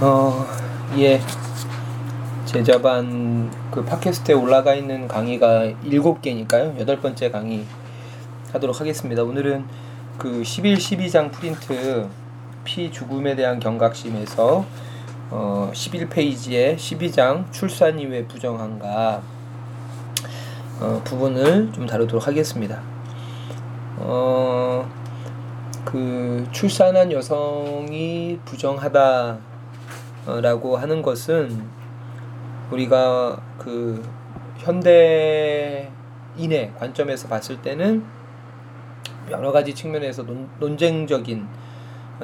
어, 예. 제자반 그 팟캐스트에 올라가 있는 강의가 일곱 개니까요. 여덟 번째 강의 하도록 하겠습니다. 오늘은 그 11, 12장 프린트 피 죽음에 대한 경각심에서 어, 11페이지에 12장 출산 이후의 부정한가 어, 부분을 좀 다루도록 하겠습니다. 어, 그 출산한 여성이 부정하다 라고 하는 것은 우리가 그 현대인의 관점에서 봤을 때는 여러 가지 측면에서 논, 논쟁적인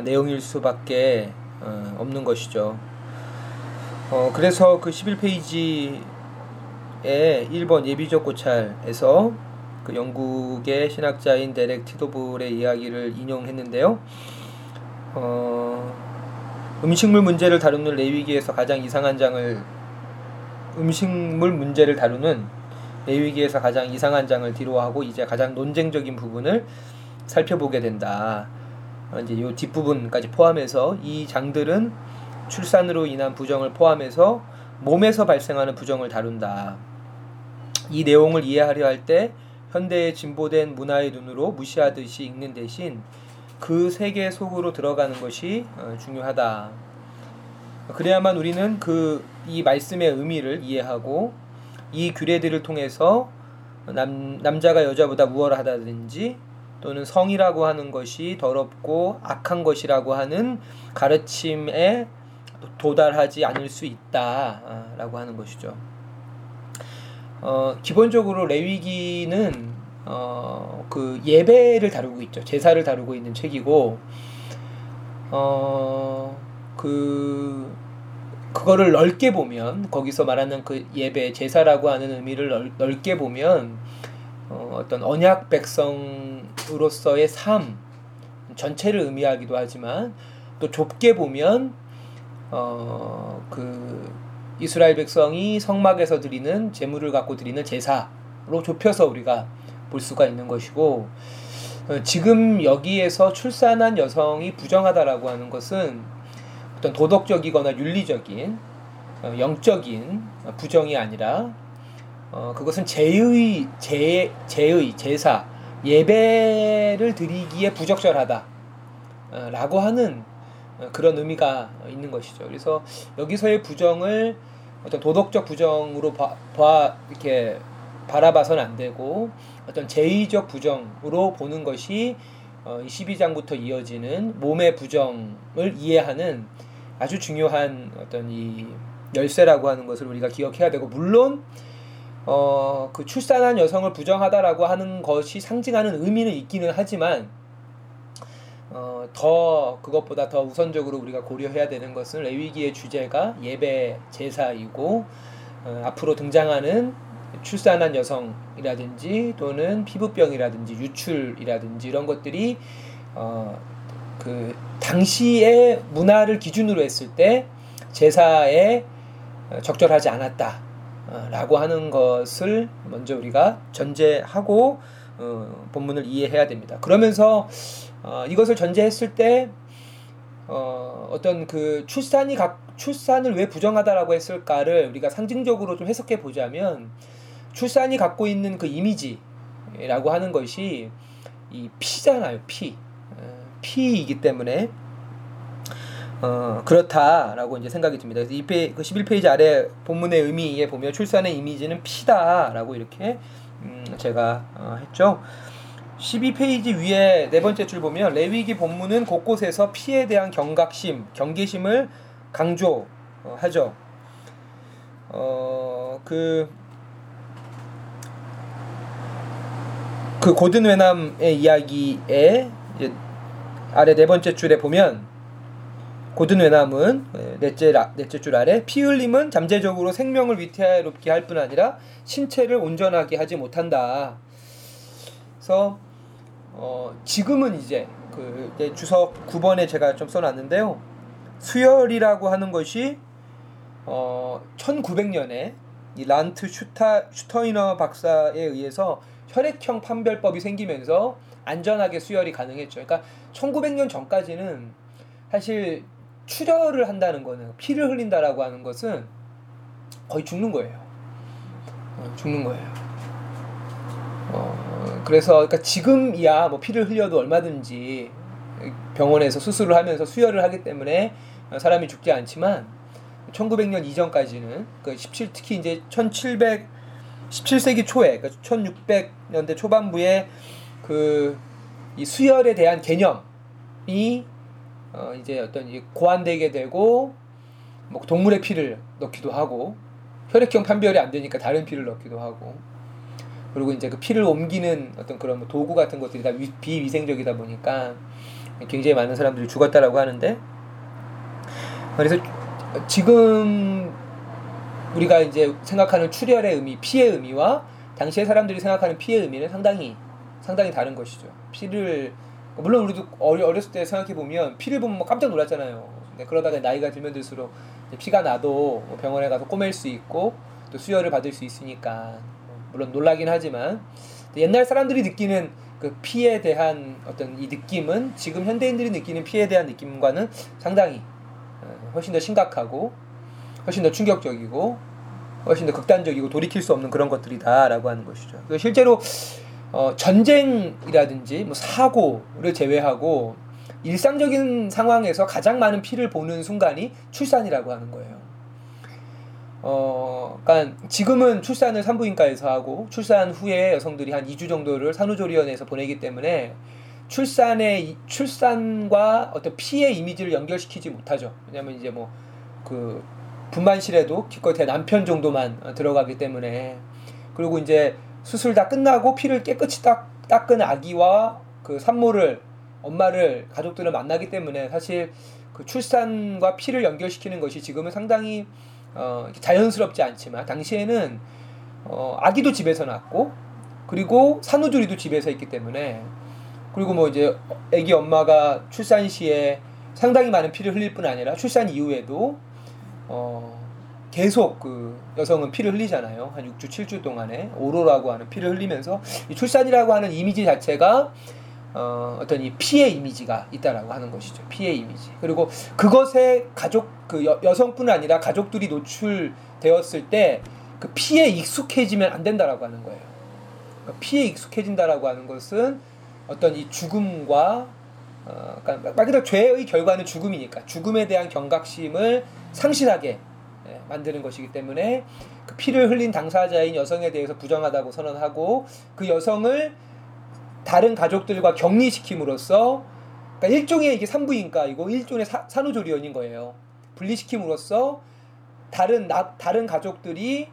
내용일 수밖에 어, 없는 것이죠. 어, 그래서 그 11페이지에 1번 예비적 고찰에서 그 영국의 신학자인 데렉 티도볼의 이야기를 인용했는데요. 어, 음식물 문제를 다루는 레위기에서 가장 이상한 장을 음식물 문제를 다루는 레위기에서 가장 이상한 장을 뒤로 하고 이제 가장 논쟁적인 부분을 살펴보게 된다. 어, 이제 이 뒷부분까지 포함해서 이 장들은 출산으로 인한 부정을 포함해서 몸에서 발생하는 부정을 다룬다. 이 내용을 이해하려 할 때 현대의 진보된 문화의 눈으로 무시하듯이 읽는 대신 그 세계 속으로 들어가는 것이 어, 중요하다. 그래야만 우리는 그 이 말씀의 의미를 이해하고 이 규례들을 통해서 남, 남자가 여자보다 우월하다든지 또는 성이라고 하는 것이 더럽고 악한 것이라고 하는 가르침에 도달하지 않을 수 있다라고 하는 것이죠. 어, 기본적으로 레위기는 어, 그 예배를 다루고 있죠. 제사를 다루고 있는 책이고, 어, 그, 그거를 넓게 보면, 거기서 말하는 그 예배, 제사라고 하는 의미를 넓, 넓게 보면, 어, 어떤 언약 백성으로서의 삶, 전체를 의미하기도 하지만, 또 좁게 보면, 어, 그, 이스라엘 백성이 성막에서 드리는 제물을 갖고 드리는 제사로 좁혀서 우리가 볼 수가 있는 것이고 어, 지금 여기에서 출산한 여성이 부정하다라고 하는 것은 어떤 도덕적이거나 윤리적인 어, 영적인 부정이 아니라 어, 그것은 제의 제 제의 제사 예배를 드리기에 부적절하다 라고 하는 그런 의미가 있는 것이죠. 그래서 여기서의 부정을 어떤 도덕적 부정으로 봐, 봐 이렇게 바라봐서는 안 되고 어떤 제의적 부정으로 보는 것이 어, 12장부터 이어지는 몸의 부정을 이해하는 아주 중요한 어떤 이 열쇠라고 하는 것을 우리가 기억해야 되고 물론 어, 그 출산한 여성을 부정하다라고 하는 것이 상징하는 의미는 있기는 하지만 어, 더 그것보다 더 우선적으로 우리가 고려해야 되는 것은 레위기의 주제가 예배 제사이고 어, 앞으로 등장하는 출산한 여성이라든지 또는 피부병이라든지 유출이라든지 이런 것들이 어 그 당시의 문화를 기준으로 했을 때 제사에 적절하지 않았다라고 하는 것을 먼저 우리가 전제하고 어, 본문을 이해해야 됩니다. 그러면서 어, 이것을 전제했을 때 어, 어떤 그 출산이 각 출산을 왜 부정하다라고 했을까를 우리가 상징적으로 좀 해석해 보자면 출산이 갖고 있는 그 이미지라고 하는 것이 이 피잖아요, 피. 어, 피이기 때문에 어, 그렇다라고 이제 생각이 듭니다. 그래서 이 페, 그 11페이지 아래 본문의 의미에 보면 출산의 이미지는 피다라고 이렇게 음, 제가 어, 했죠. 12페이지 위에 네 번째 줄 보면 레위기 본문은 곳곳에서 피에 대한 경각심, 경계심을 강조하죠. 어, 그 그 고든 외남의 이야기에 아래 네 번째 줄에 보면 고든 외남은 예, 넷째, 넷째 줄 아래 피 흘림은 잠재적으로 생명을 위태롭게 할 뿐 아니라 신체를 온전하게 하지 못한다. 그래서 어, 지금은 이제 그 주석 9번에 제가 좀 써놨는데요. 수혈이라고 하는 것이 어, 1900년에 이 란트 슈타 슈터이너 박사에 의해서 혈액형 판별법이 생기면서 안전하게 수혈이 가능했죠. 그러니까 1900년 전까지는 사실 출혈을 한다는 거는 피를 흘린다라고 하는 것은 거의 죽는 거예요. 어, 죽는 거예요. 어, 그래서 그러니까 지금이야 뭐 피를 흘려도 얼마든지 병원에서 수술을 하면서 수혈을 하기 때문에 사람이 죽지 않지만 1900년 이전까지는 그 17, 특히 이제 1700 17세기 초에 그러니까 1600년대 초반부에 그 이 수혈에 대한 개념이 어 이제 어떤 이 고안되게 되고 뭐 동물의 피를 넣기도 하고 혈액형 판별이 안 되니까 다른 피를 넣기도 하고 그리고 이제 그 피를 옮기는 어떤 그런 뭐 도구 같은 것들이 다 비위생적이다 보니까 굉장히 많은 사람들이 죽었다라고 하는데 그래서 지금 우리가 이제 생각하는 출혈의 의미, 피의 의미와 당시의 사람들이 생각하는 피의 의미는 상당히 상당히 다른 것이죠. 피를 물론 우리도 어렸을 때 생각해 보면 피를 보면 뭐 깜짝 놀랐잖아요. 근데 그러다가 나이가 들면 들수록 피가 나도 뭐 병원에 가서 꼬맬 수 있고 또 수혈을 받을 수 있으니까 물론 놀라긴 하지만 옛날 사람들이 느끼는 그 피에 대한 어떤 이 느낌은 지금 현대인들이 느끼는 피에 대한 느낌과는 상당히 어, 훨씬 더 심각하고 훨씬 더 충격적이고 훨씬 더 극단적이고 돌이킬 수 없는 그런 것들이다라고 하는 것이죠. 실제로 어, 전쟁이라든지 뭐 사고를 제외하고 일상적인 상황에서 가장 많은 피를 보는 순간이 출산이라고 하는 거예요. 어, 그러니까 지금은 출산을 산부인과에서 하고 출산 후에 여성들이 한 2주 정도를 산후조리원에서 보내기 때문에 출산의 출산과 어떤 피의 이미지를 연결시키지 못하죠. 왜냐면 이제 뭐 그 분만실에도 기껏해 남편 정도만 들어가기 때문에. 그리고 이제 수술 다 끝나고 피를 깨끗이 딱 닦은 아기와 그 산모를 엄마를 가족들을 만나기 때문에 사실 그 출산과 피를 연결시키는 것이 지금은 상당히 어, 자연스럽지 않지만 당시에는 어, 아기도 집에서 낳고 그리고 산후조리도 집에서 있기 때문에 그리고 뭐 이제 아기 엄마가 출산 시에 상당히 많은 피를 흘릴 뿐 아니라 출산 이후에도 어, 계속 그 여성은 피를 흘리잖아요. 한 6주, 7주 동안에 오로라고 하는 피를 흘리면서 이 출산이라고 하는 이미지 자체가 어, 어떤 이 피의 이미지가 있다라고 하는 것이죠. 피의 이미지. 그리고 그것에 가족 그 여, 여성뿐 아니라 가족들이 노출되었을 때 그 피에 익숙해지면 안 된다라고 하는 거예요. 그러니까 피에 익숙해진다라고 하는 것은 어떤 이 죽음과 어, 그러니까 말 그대로 죄의 결과는 죽음이니까 죽음에 대한 경각심을 상실하게 예, 만드는 것이기 때문에 그 피를 흘린 당사자인 여성에 대해서 부정하다고 선언하고 그 여성을 다른 가족들과 격리시킴으로써 그러니까 일종의 이게 산부인과이고 일종의 사, 산후조리원인 거예요. 분리시킴으로써 다른 나, 다른 가족들이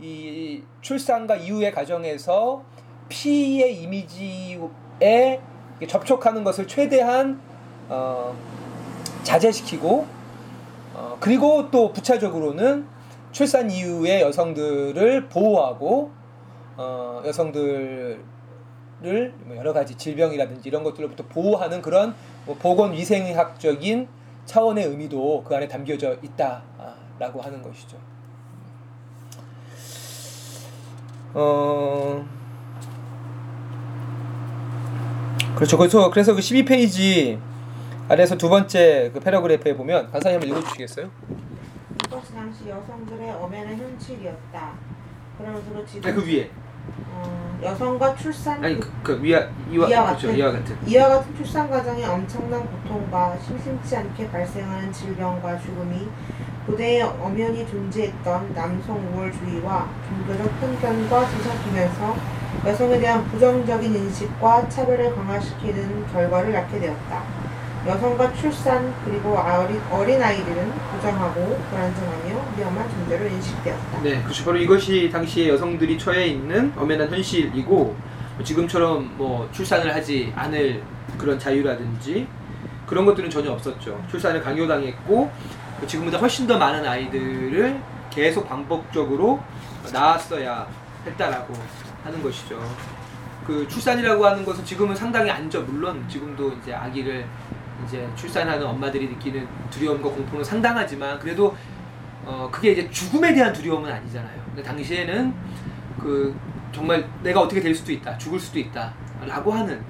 이 출산과 이후의 과정에서 피의 이미지에 접촉하는 것을 최대한 어, 자제시키고 어, 그리고 또 부차적으로는 출산 이후의 여성들을 보호하고 어, 여성들 뭐 여러 가지 질병이라든지 이런 것들로부터 보호하는 그런 뭐 보건 위생학적인 차원의 의미도 그 안에 담겨져 있다라고 하는 것이죠. 어 그렇죠. 그래서 그래서 그 12페이지 아래서 두 번째 그 패러그래프에 보면 간사님 한번 읽어주시겠어요? 이것이 당시 여성들의 엄연한 현실이었다. 그러므로 지금 네, 그 위에 어, 여성과 출산 아니 그, 그 위와 이와, 이와 그렇죠 같은- 이와 같은 이와 같은 출산 과정에 엄청난 고통과 심심치 않게 발생하는 질병과 죽음이 고대에 엄연히 존재했던 남성 우월주의와 종교적 편견과 뒤섞이면서 여성에 대한 부정적인 인식과 차별을 강화시키는 결과를 낳게 되었다. 여성과 출산 그리고 어린, 어린 아이들은 부정하고 불안정하며 위험한 존재로 인식되었다. 네, 그렇죠. 바로 이것이 당시에 여성들이 처해 있는 엄연한 현실이고 뭐 지금처럼 뭐 출산을 하지 않을 그런 자유라든지 그런 것들은 전혀 없었죠. 출산을 강요당했고 지금보다 훨씬 더 많은 아이들을 계속 반복적으로 낳았어야 했다라고 하는 것이죠. 그 출산이라고 하는 것은 지금은 상당히 안죠. 물론 지금도 이제 아기를 이제 출산하는 엄마들이 느끼는 두려움과 공포는 상당하지만 그래도 어 그게 이제 죽음에 대한 두려움은 아니잖아요. 근데 당시에는 그 정말 내가 어떻게 될 수도 있다, 죽을 수도 있다라고 하는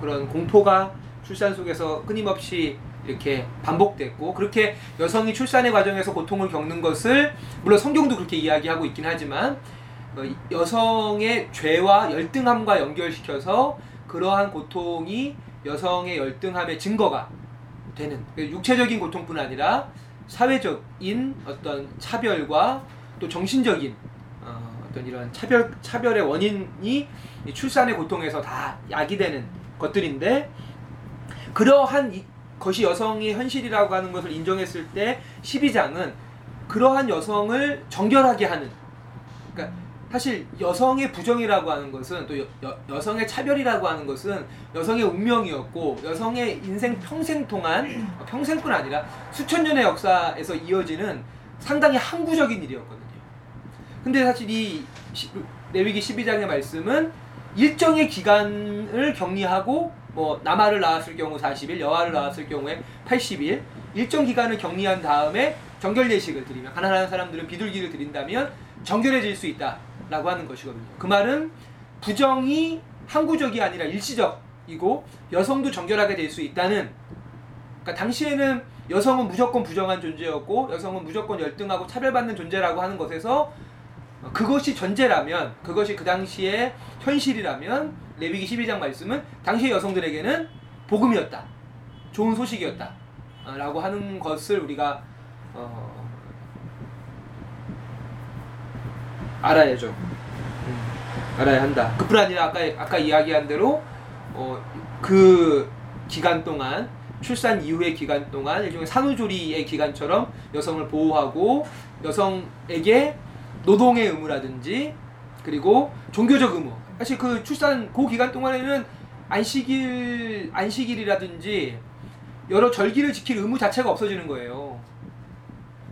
그런 공포가 출산 속에서 끊임없이 이렇게 반복됐고 그렇게 여성이 출산의 과정에서 고통을 겪는 것을 물론 성경도 그렇게 이야기하고 있긴 하지만 어, 여성의 죄와 열등함과 연결시켜서 그러한 고통이 여성의 열등함의 증거가 되는 육체적인 고통뿐 아니라 사회적인 어떤 차별과 또 정신적인 어, 떤 이런 차별 차별의 원인이 출산의 고통에서 다 야기되는 것들인데 그러한 이, 것이 여성의 현실이라고 하는 것을 인정했을 때 12장은 그러한 여성을 정결하게 하는 그러니까 사실 여성의 부정이라고 하는 것은 또 여, 여, 성의 차별이라고 하는 것은 여성의 운명이었고 여성의 인생 평생 동안 평생뿐 아니라 수천 년의 역사에서 이어지는 상당히 항구적인 일이었거든요. 근데 사실 이 레위기 12장의 말씀은 일정의 기간을 격리하고 뭐 남아를 낳았을 경우 40일, 여아를 낳았을 경우에 80일 일정 기간을 격리한 다음에 정결 예식을 드리면 가난한 사람들은 비둘기를 드린다면 정결해질 수 있다 라고 하는 것이거든요. 그 말은 부정이 항구적이 아니라 일시적이고 여성도 정결하게 될 수 있다는 그러니까 당시에는 여성은 무조건 부정한 존재였고 여성은 무조건 열등하고 차별받는 존재라고 하는 것에서 그것이 전제라면 그것이 그 당시의 현실이라면 레위기 12장 말씀은 당시의 여성들에게는 복음이었다. 좋은 소식이었다. 어, 라고 하는 것을 우리가 어, 알아야죠. 음, 알아야 한다. 그뿐 아니라 아까 아까 이야기한 대로 어, 그 기간 동안 출산 이후의 기간 동안 일종의 산후조리의 기간처럼 여성을 보호하고 여성에게 노동의 의무라든지 그리고 종교적 의무. 사실 그 출산 그 기간 동안에는 안식일 안식일이라든지 여러 절기를 지킬 의무 자체가 없어지는 거예요.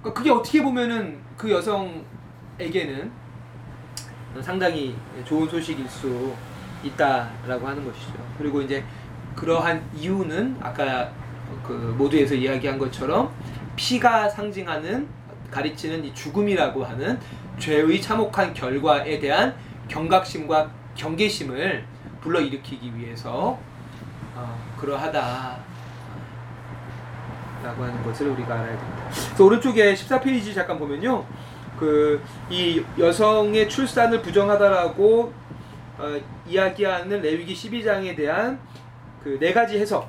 그러니까 그게 어떻게 보면은 그 여성에게는 상당히 좋은 소식일 수 있다라고 하는 것이죠. 그리고 이제 그러한 이유는 아까 그 모두에서 이야기한 것처럼 피가 상징하는 가르치는 이 죽음이라고 하는 죄의 참혹한 결과에 대한 경각심과 경계심을 불러일으키기 위해서 어, 그러하다 라고 하는 것을 우리가 알아야 됩니다. 그래서 오른쪽에 14페이지 잠깐 보면요. 그 이 여성의 출산을 부정하다라고 어, 이야기하는 레위기 12장에 대한 그 네 가지 해석,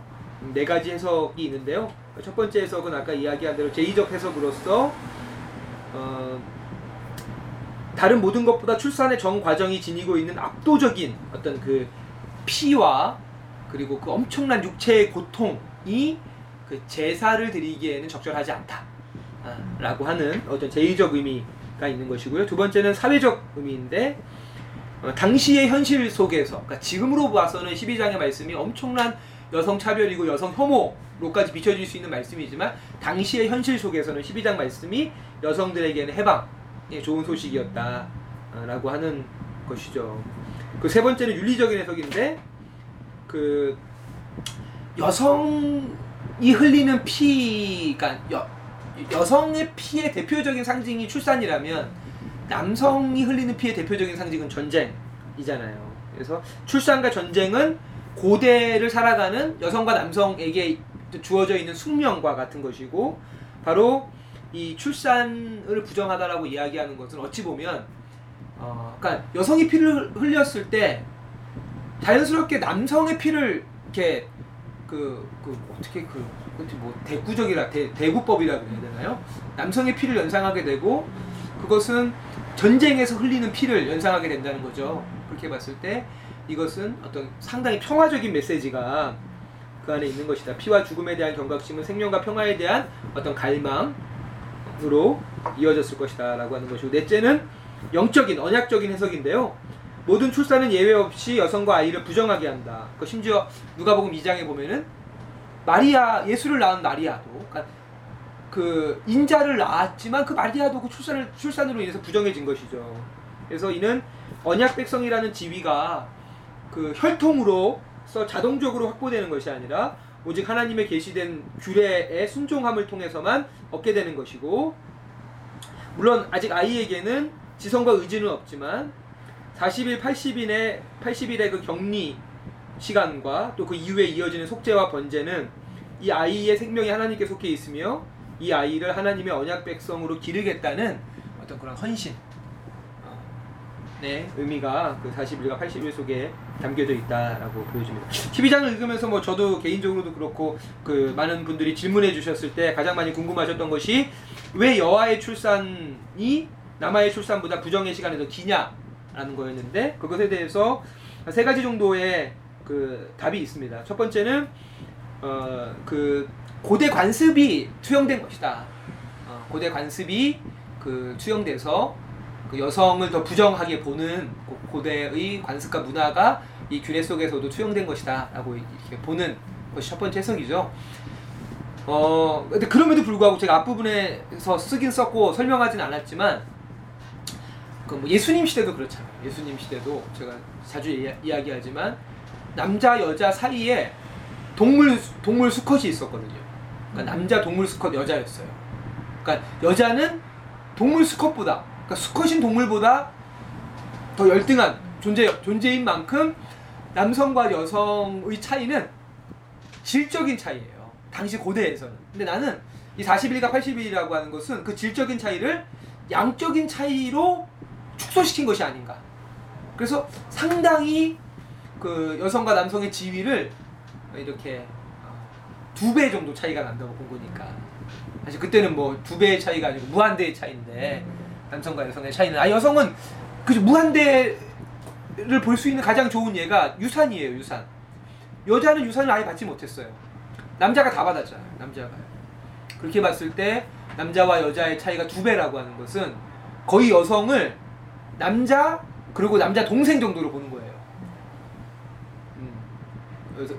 네 가지 해석이 있는데요. 첫 번째 해석은 아까 이야기한 대로 제의적 해석으로서 어, 다른 모든 것보다 출산의 전 과정이 지니고 있는 압도적인 어떤 그 피와 그리고 그 엄청난 육체의 고통이 그 제사를 드리기에는 적절하지 않다라고 아, 하는 어떤 제의적 의미 가 있는 것이고요. 두 번째는 사회적 의미인데 어, 당시의 현실 속에서 그러니까 지금으로 봐서는 12장의 말씀이 엄청난 여성 차별이고 여성 혐오로까지 비춰질 수 있는 말씀이지만 당시의 현실 속에서는 12장 말씀이 여성들에게는 해방 예, 좋은 소식이었다라고 하는 것이죠. 그 세 번째는 윤리적인 해석인데 그 여성이 흘리는 피가 여, 여성의 피의 대표적인 상징이 출산이라면 남성이 흘리는 피의 대표적인 상징은 전쟁이잖아요. 그래서 출산과 전쟁은 고대를 살아가는 여성과 남성에게 주어져 있는 숙명과 같은 것이고 바로 이 출산을 부정하다라고 이야기하는 것은 어찌 보면 어, 그러니까 여성이 피를 흘렸을 때 자연스럽게 남성의 피를 이렇게 그, 그 어떻게 그 뭐 대구적이라 대, 대구법이라 그래야 되나요? 남성의 피를 연상하게 되고 그것은 전쟁에서 흘리는 피를 연상하게 된다는 거죠. 그렇게 봤을 때 이것은 어떤 상당히 평화적인 메시지가 그 안에 있는 것이다. 피와 죽음에 대한 경각심은 생명과 평화에 대한 어떤 갈망, 으로 이어졌을 것이다 라고 하는 것이고 넷째는 영적인 언약적인 해석인데요. 모든 출산은 예외 없이 여성과 아이를 부정하게 한다. 그 심지어 누가복음 2장에 보면은 마리아 예수를 낳은 마리아도 그러니까 그 인자를 낳았지만 그 마리아도 그 출산을 출산으로 인해서 부정해진 것이죠. 그래서 이는 언약 백성이라는 지위가 그 혈통으로서 자동적으로 확보되는 것이 아니라 오직 하나님의 계시된 규례의 순종함을 통해서만 얻게 되는 것이고 물론 아직 아이에게는 지성과 의지는 없지만 40일, 80일의 80일의 그 격리 시간과 또 그 이후에 이어지는 속죄와 번제는 이 아이의 생명이 하나님께 속해 있으며 이 아이를 하나님의 언약 백성으로 기르겠다는 어떤 그런 헌신 어, 네 의미가 그 41과 81 속에 담겨져 있다라고 보여집니다. 12장을 읽으면서 뭐 저도 개인적으로도 그렇고 그 많은 분들이 질문해 주셨을 때 가장 많이 궁금하셨던 것이 왜 여호와의 출산이 남아의 출산보다 부정의 시간이 더 기냐라는 거였는데 그것에 대해서 세 가지 정도의 그 답이 있습니다. 첫 번째는 어 그 고대 관습이 투영된 것이다. 어, 고대 관습이 그 투영돼서 그 여성을 더 부정하게 보는 고대의 관습과 문화가 이 규례 속에서도 투영된 것이다라고 이렇게 보는 것이 첫 번째 해석이죠. 어 근데 그럼에도 불구하고 제가 앞부분에서 쓰긴 썼고 설명하진 않았지만 그 뭐 예수님 시대도 그렇잖아요. 예수님 시대도 제가 자주 이야, 기하지만 남자 여자 사이에 동물 동물 수컷이 있었거든요. 그러니까 남자 동물 수컷 여자였어요. 그러니까 여자는 동물 수컷보다 그러니까 수컷인 동물보다 더 열등한 존재 존재인 만큼 남성과 여성의 차이는 질적인 차이예요. 당시 고대에서는. 근데 나는 이 41과 81이라고 하는 것은 그 질적인 차이를 양적인 차이로 축소시킨 것이 아닌가. 그래서 상당히 그 여성과 남성의 지위를 이렇게 어, 두배 정도 차이가 난다고 본 거니까. 사실 그때는 뭐 두 배의 차이가 아니고 무한대의 차이인데 남성과 여성의 차이는 아 여성은 그 무한대를 볼 수 있는 가장 좋은 예가 유산이에요 유산. 여자는 유산을 아예 받지 못했어요. 남자가 다 받았잖아요. 남자가. 그렇게 봤을 때 남자와 여자의 차이가 두 배라고 하는 것은 거의 여성을 남자 그리고 남자 동생 정도로 보는 거예요.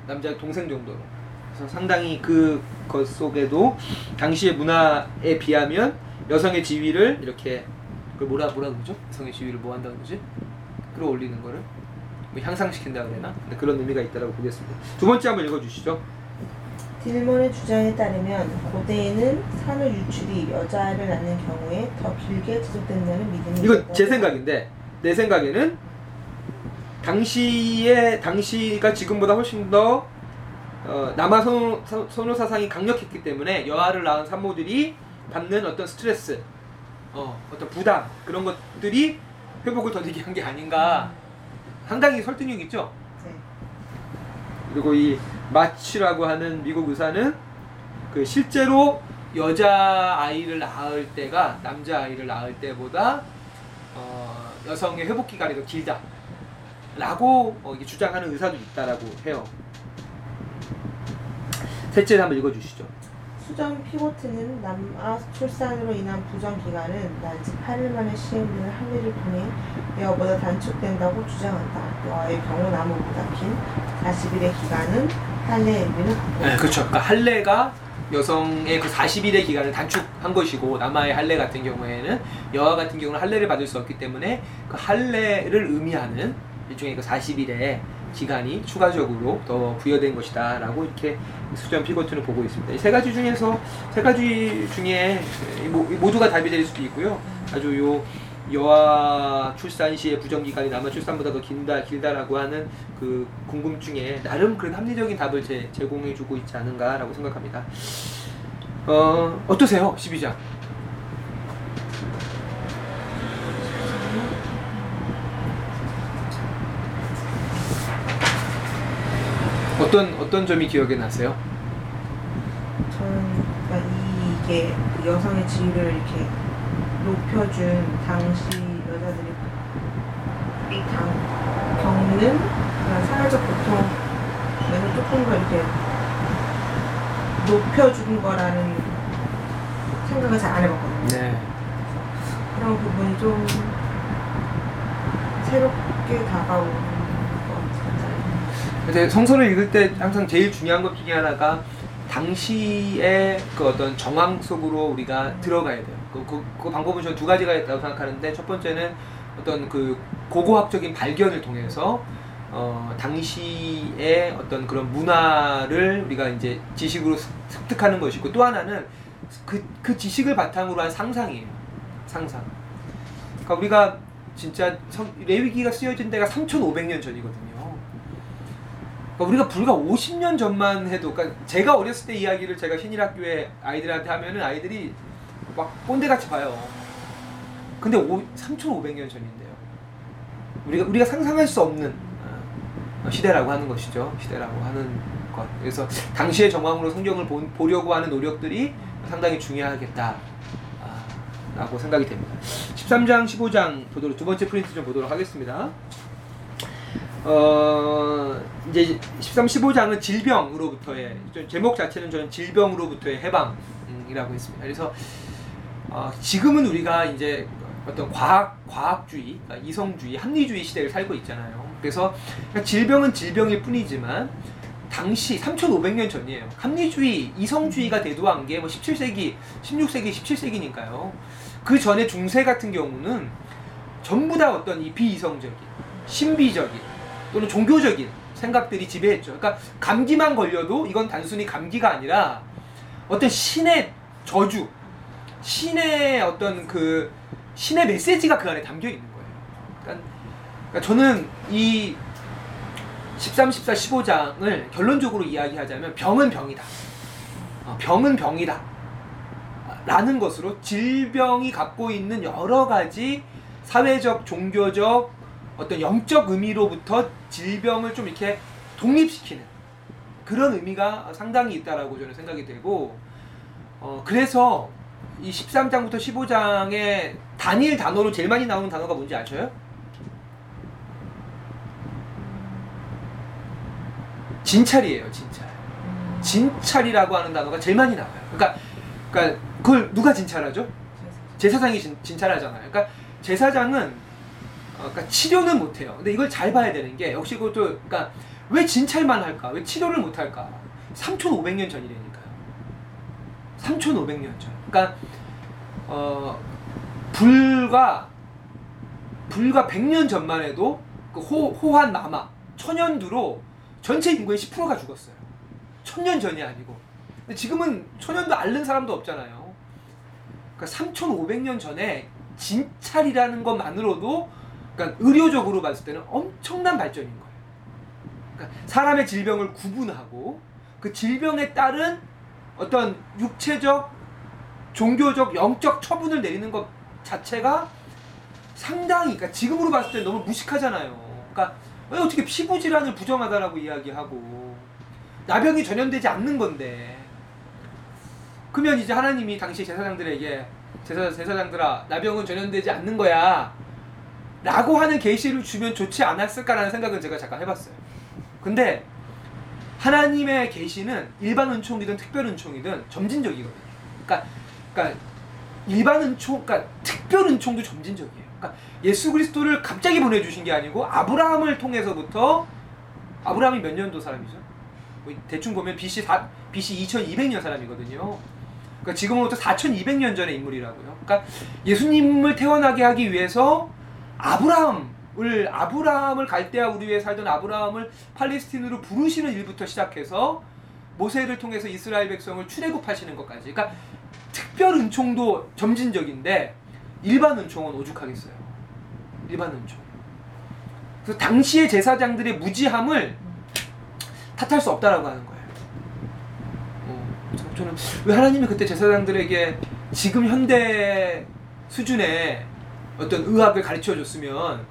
남자 동생 정도로. 그래서 상당히 그 것 속에도 당시의 문화에 비하면 여성의 지위를 이렇게 그 뭐라 뭐라 그러죠? 여성의 지위를 뭐 한다는 거지? 끌어올리는 거를 뭐 향상시킨다 그래나? 그런 의미가 있다고 보겠습니다. 두 번째 한번 읽어주시죠. 딜먼의 주장에 따르면 고대에는 산후 유출이 여자를 낳는 경우에 더 길게 지속된다는 믿음이 이건 제 생각인데 내 생각에는 당시에 당시가 지금보다 훨씬 더 어, 남아 선호, 선호 사상이 강력했기 때문에 여아를 낳은 산모들이 받는 어떤 스트레스, 어, 어떤 부담 그런 것들이 회복을 더디게 한 게 아닌가 상당히 설득력 있죠. 네. 그리고 이 마치라고 하는 미국 의사는 그 실제로 여자 아이를 낳을 때가 남자 아이를 낳을 때보다 어, 여성의 회복 기간이 더 길다 라고 어, 이게 주장하는 의사도 있다라고 해요. 셋째 한번 읽어주시죠. 수정 피고트는 남아 출산으로 인한 부정 기간은 난지 8일 만에 시행되는 할례를 통해 여보다 단축된다고 주장한다. 여의 경우 나무보다 긴 40일의 기간은 할례 의미는 네, 그렇죠. 그러니까 할례가 여성의 그 40일의 기간을 단축한 것이고 남아의 할례 같은 경우에는 여아 같은 경우는 할례를 받을 수 없기 때문에 그 할례를 의미하는 일종의 그 40일의 기간이 추가적으로 더 부여된 것이다 라고 이렇게 수전 피고트는 보고 있습니다. 이 세 가지 중에서 세 가지 중에 모두가 답이 될 수도 있고요. 아주 요 여아 출산 시의 부정 기간이 남아 출산보다 더 긴다 길다라고 하는 그 궁금증에 나름 그런 합리적인 답을 제, 제공해주고 있지 않은가라고 생각합니다. 어 어떠세요, 12장? 어떤 어떤 점이 기억에 나세요? 저는 그러니까 이게 여성의 지위를 이렇게 높여준 당시 여자들이 이 당, 겪는 그런 사회적 고통에는 조금 더 이렇게 높여준 거라는 생각을 잘 안 해봤거든요. 네. 그런 부분이 좀 새롭게 다가오는 것 이제 성서를 읽을 때 항상 제일 중요한 것 중에 하나가 당시의 그 어떤 정황 속으로 우리가 들어가야 돼요. 그, 그, 그 방법은 저는 두 가지가 있다고 생각하는데 첫 번째는 어떤 그 고고학적인 발견을 통해서 어, 당시의 어떤 그런 문화를 우리가 이제 지식으로 습득하는 것이고 또 하나는 그, 그 지식을 바탕으로 한 상상이에요. 상상. 그러니까 우리가 진짜 성, 레위기가 쓰여진 데가 3,500년 전이거든요. 그러니까 우리가 불과 50년 전만 해도 그러니까 제가 어렸을 때 이야기를 제가 신일학교에 아이들한테 하면은 아이들이 막 꼰대같이 봐요. 근데 3,500년 전인데요. 우리가 우리가 상상할 수 없는 어, 시대라고 하는 것이죠. 시대라고 하는 것. 그래서 당시의 정황으로 성경을 보, 보려고 하는 노력들이 상당히 중요하겠다. 아, 라고 생각이 됩니다. 13장, 15장 보도록 두 번째 프린트 좀 보도록 하겠습니다. 어, 이제 13, 15장은 질병으로부터의 제목 자체는 저는 질병으로부터의 해방이라고 했습니다. 그래서 어, 지금은 우리가 이제 어떤 과학 과학주의, 그러니까 이성주의, 합리주의 시대를 살고 있잖아요. 그래서 질병은 질병일 뿐이지만 당시 3,500년 전이에요. 합리주의, 이성주의가 대두한 게 뭐 17세기, 16세기, 17세기니까요. 그 전에 중세 같은 경우는 전부 다 어떤 이 비이성적인, 신비적인 또는 종교적인 생각들이 지배했죠. 그러니까 감기만 걸려도 이건 단순히 감기가 아니라 어떤 신의 저주, 신의 어떤 그 신의 메시지가 그 안에 담겨 있는 거예요. 그러니까, 그러니까 저는 이 13, 14, 15장을 결론적으로 이야기하자면 병은 병이다. 어, 병은 병이다. 라는 것으로 질병이 갖고 있는 여러 가지 사회적, 종교적, 어떤 영적 의미로부터 질병을 좀 이렇게 독립시키는 그런 의미가 상당히 있다라고 저는 생각이 되고, 어, 그래서 이 13장부터 15장의 단일 단어로 제일 많이 나오는 단어가 뭔지 아셔요? 진찰이에요, 진찰. 진찰이라고 하는 단어가 제일 많이 나와요. 그러니까, 그러니까 그걸 누가 진찰하죠? 제사장이 진, 진찰하잖아요. 그러니까 제사장은 어, 그러니까 치료는 못해요. 근데 이걸 잘 봐야 되는 게 역시 그것도 그러니까 왜 진찰만 할까? 왜 치료를 못 할까? 3,500년 전이라니까요. 3,500년 전. 그러니까 어 불과 불과 100년 전만 해도 그 호, 호환 남아 천연두로 전체 인구의 10%가 죽었어요. 천년 전이 아니고. 근데 지금은 천연두 앓는 사람도 없잖아요. 그러니까 3,500년 전에 진찰이라는 것만으로도 그러니까 의료적으로 봤을 때는 엄청난 발전인 거예요. 그러니까 사람의 질병을 구분하고 그 질병에 따른 어떤 육체적, 종교적, 영적 처분을 내리는 것 자체가 상당히 그러니까 지금으로 봤을 때 너무 무식하잖아요. 그러니까 어떻게 피부 질환을 부정하다라고 이야기하고 나병이 전염되지 않는 건데 그러면 이제 하나님이 당시 제사장들에게 제사 제사장들아 나병은 전염되지 않는 거야 라고 하는 계시를 주면 좋지 않았을까라는 생각은 제가 잠깐 해봤어요. 근데 하나님의 계시는 일반 은총이든 특별 은총이든 점진적이거든요. 그러니까, 그러니까 일반 은총, 그러니까 특별 은총도 점진적이에요. 그러니까 예수 그리스도를 갑자기 보내주신 게 아니고 아브라함을 통해서부터 아브라함이 몇 년도 사람이죠? 뭐 대충 보면 BC 4, BC 2200년 사람이거든요. 그러니까 지금으로부터 4200년 전의 인물이라고요. 그러니까 예수님을 태어나게 하기 위해서 아브라함을 아브라함을 갈대아 우리 위에 살던 아브라함을 팔레스틴으로 부르시는 일부터 시작해서 모세를 통해서 이스라엘 백성을 출애굽하시는 것까지. 그러니까 특별 은총도 점진적인데 일반 은총은 오죽하겠어요. 일반 은총. 그래서 당시의 제사장들의 무지함을 탓할 수 없다라고 하는 거예요. 어, 저는 왜 하나님이 그때 제사장들에게 지금 현대 수준의 어떤 의학을 가르쳐 줬으면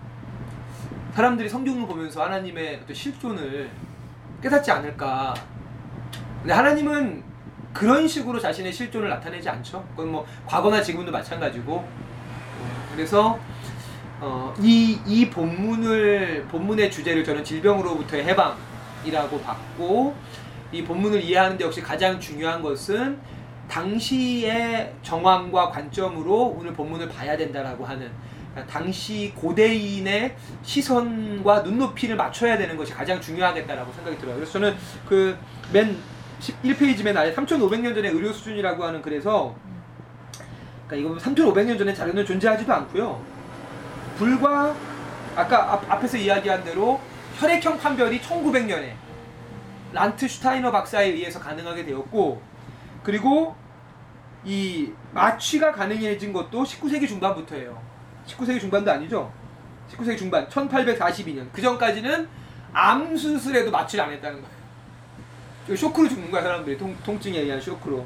사람들이 성경을 보면서 하나님의 어떤 실존을 깨닫지 않을까. 근데 하나님은 그런 식으로 자신의 실존을 나타내지 않죠. 그건 뭐 과거나 지금도 마찬가지고. 그래서 어, 이, 이 본문을, 본문의 주제를 저는 질병으로부터의 해방이라고 봤고, 이 본문을 이해하는데 역시 가장 중요한 것은 당시의 정황과 관점으로 오늘 본문을 봐야 된다라고 하는 그러니까 당시 고대인의 시선과 눈높이를 맞춰야 되는 것이 가장 중요하겠다라고 생각이 들어요. 그래서 저는 그 맨 1페이지 맨 아래 3,500년 전의 의료 수준이라고 하는 그래서 그러니까 이거 3,500년 전에 자료는 존재하지도 않고요. 불과 아까 앞, 앞에서 이야기한 대로 혈액형 판별이 1900년에 란트 슈타이너 박사에 의해서 가능하게 되었고 그리고 이 마취가 가능해진 것도 19세기 중반부터예요. 19세기 중반도 아니죠. 19세기 중반 1842년 그 전까지는 암 수술에도 마취를 안 했다는 거예요. 쇼크로 죽는 거야 사람들이 통, 통증에 의한 쇼크로.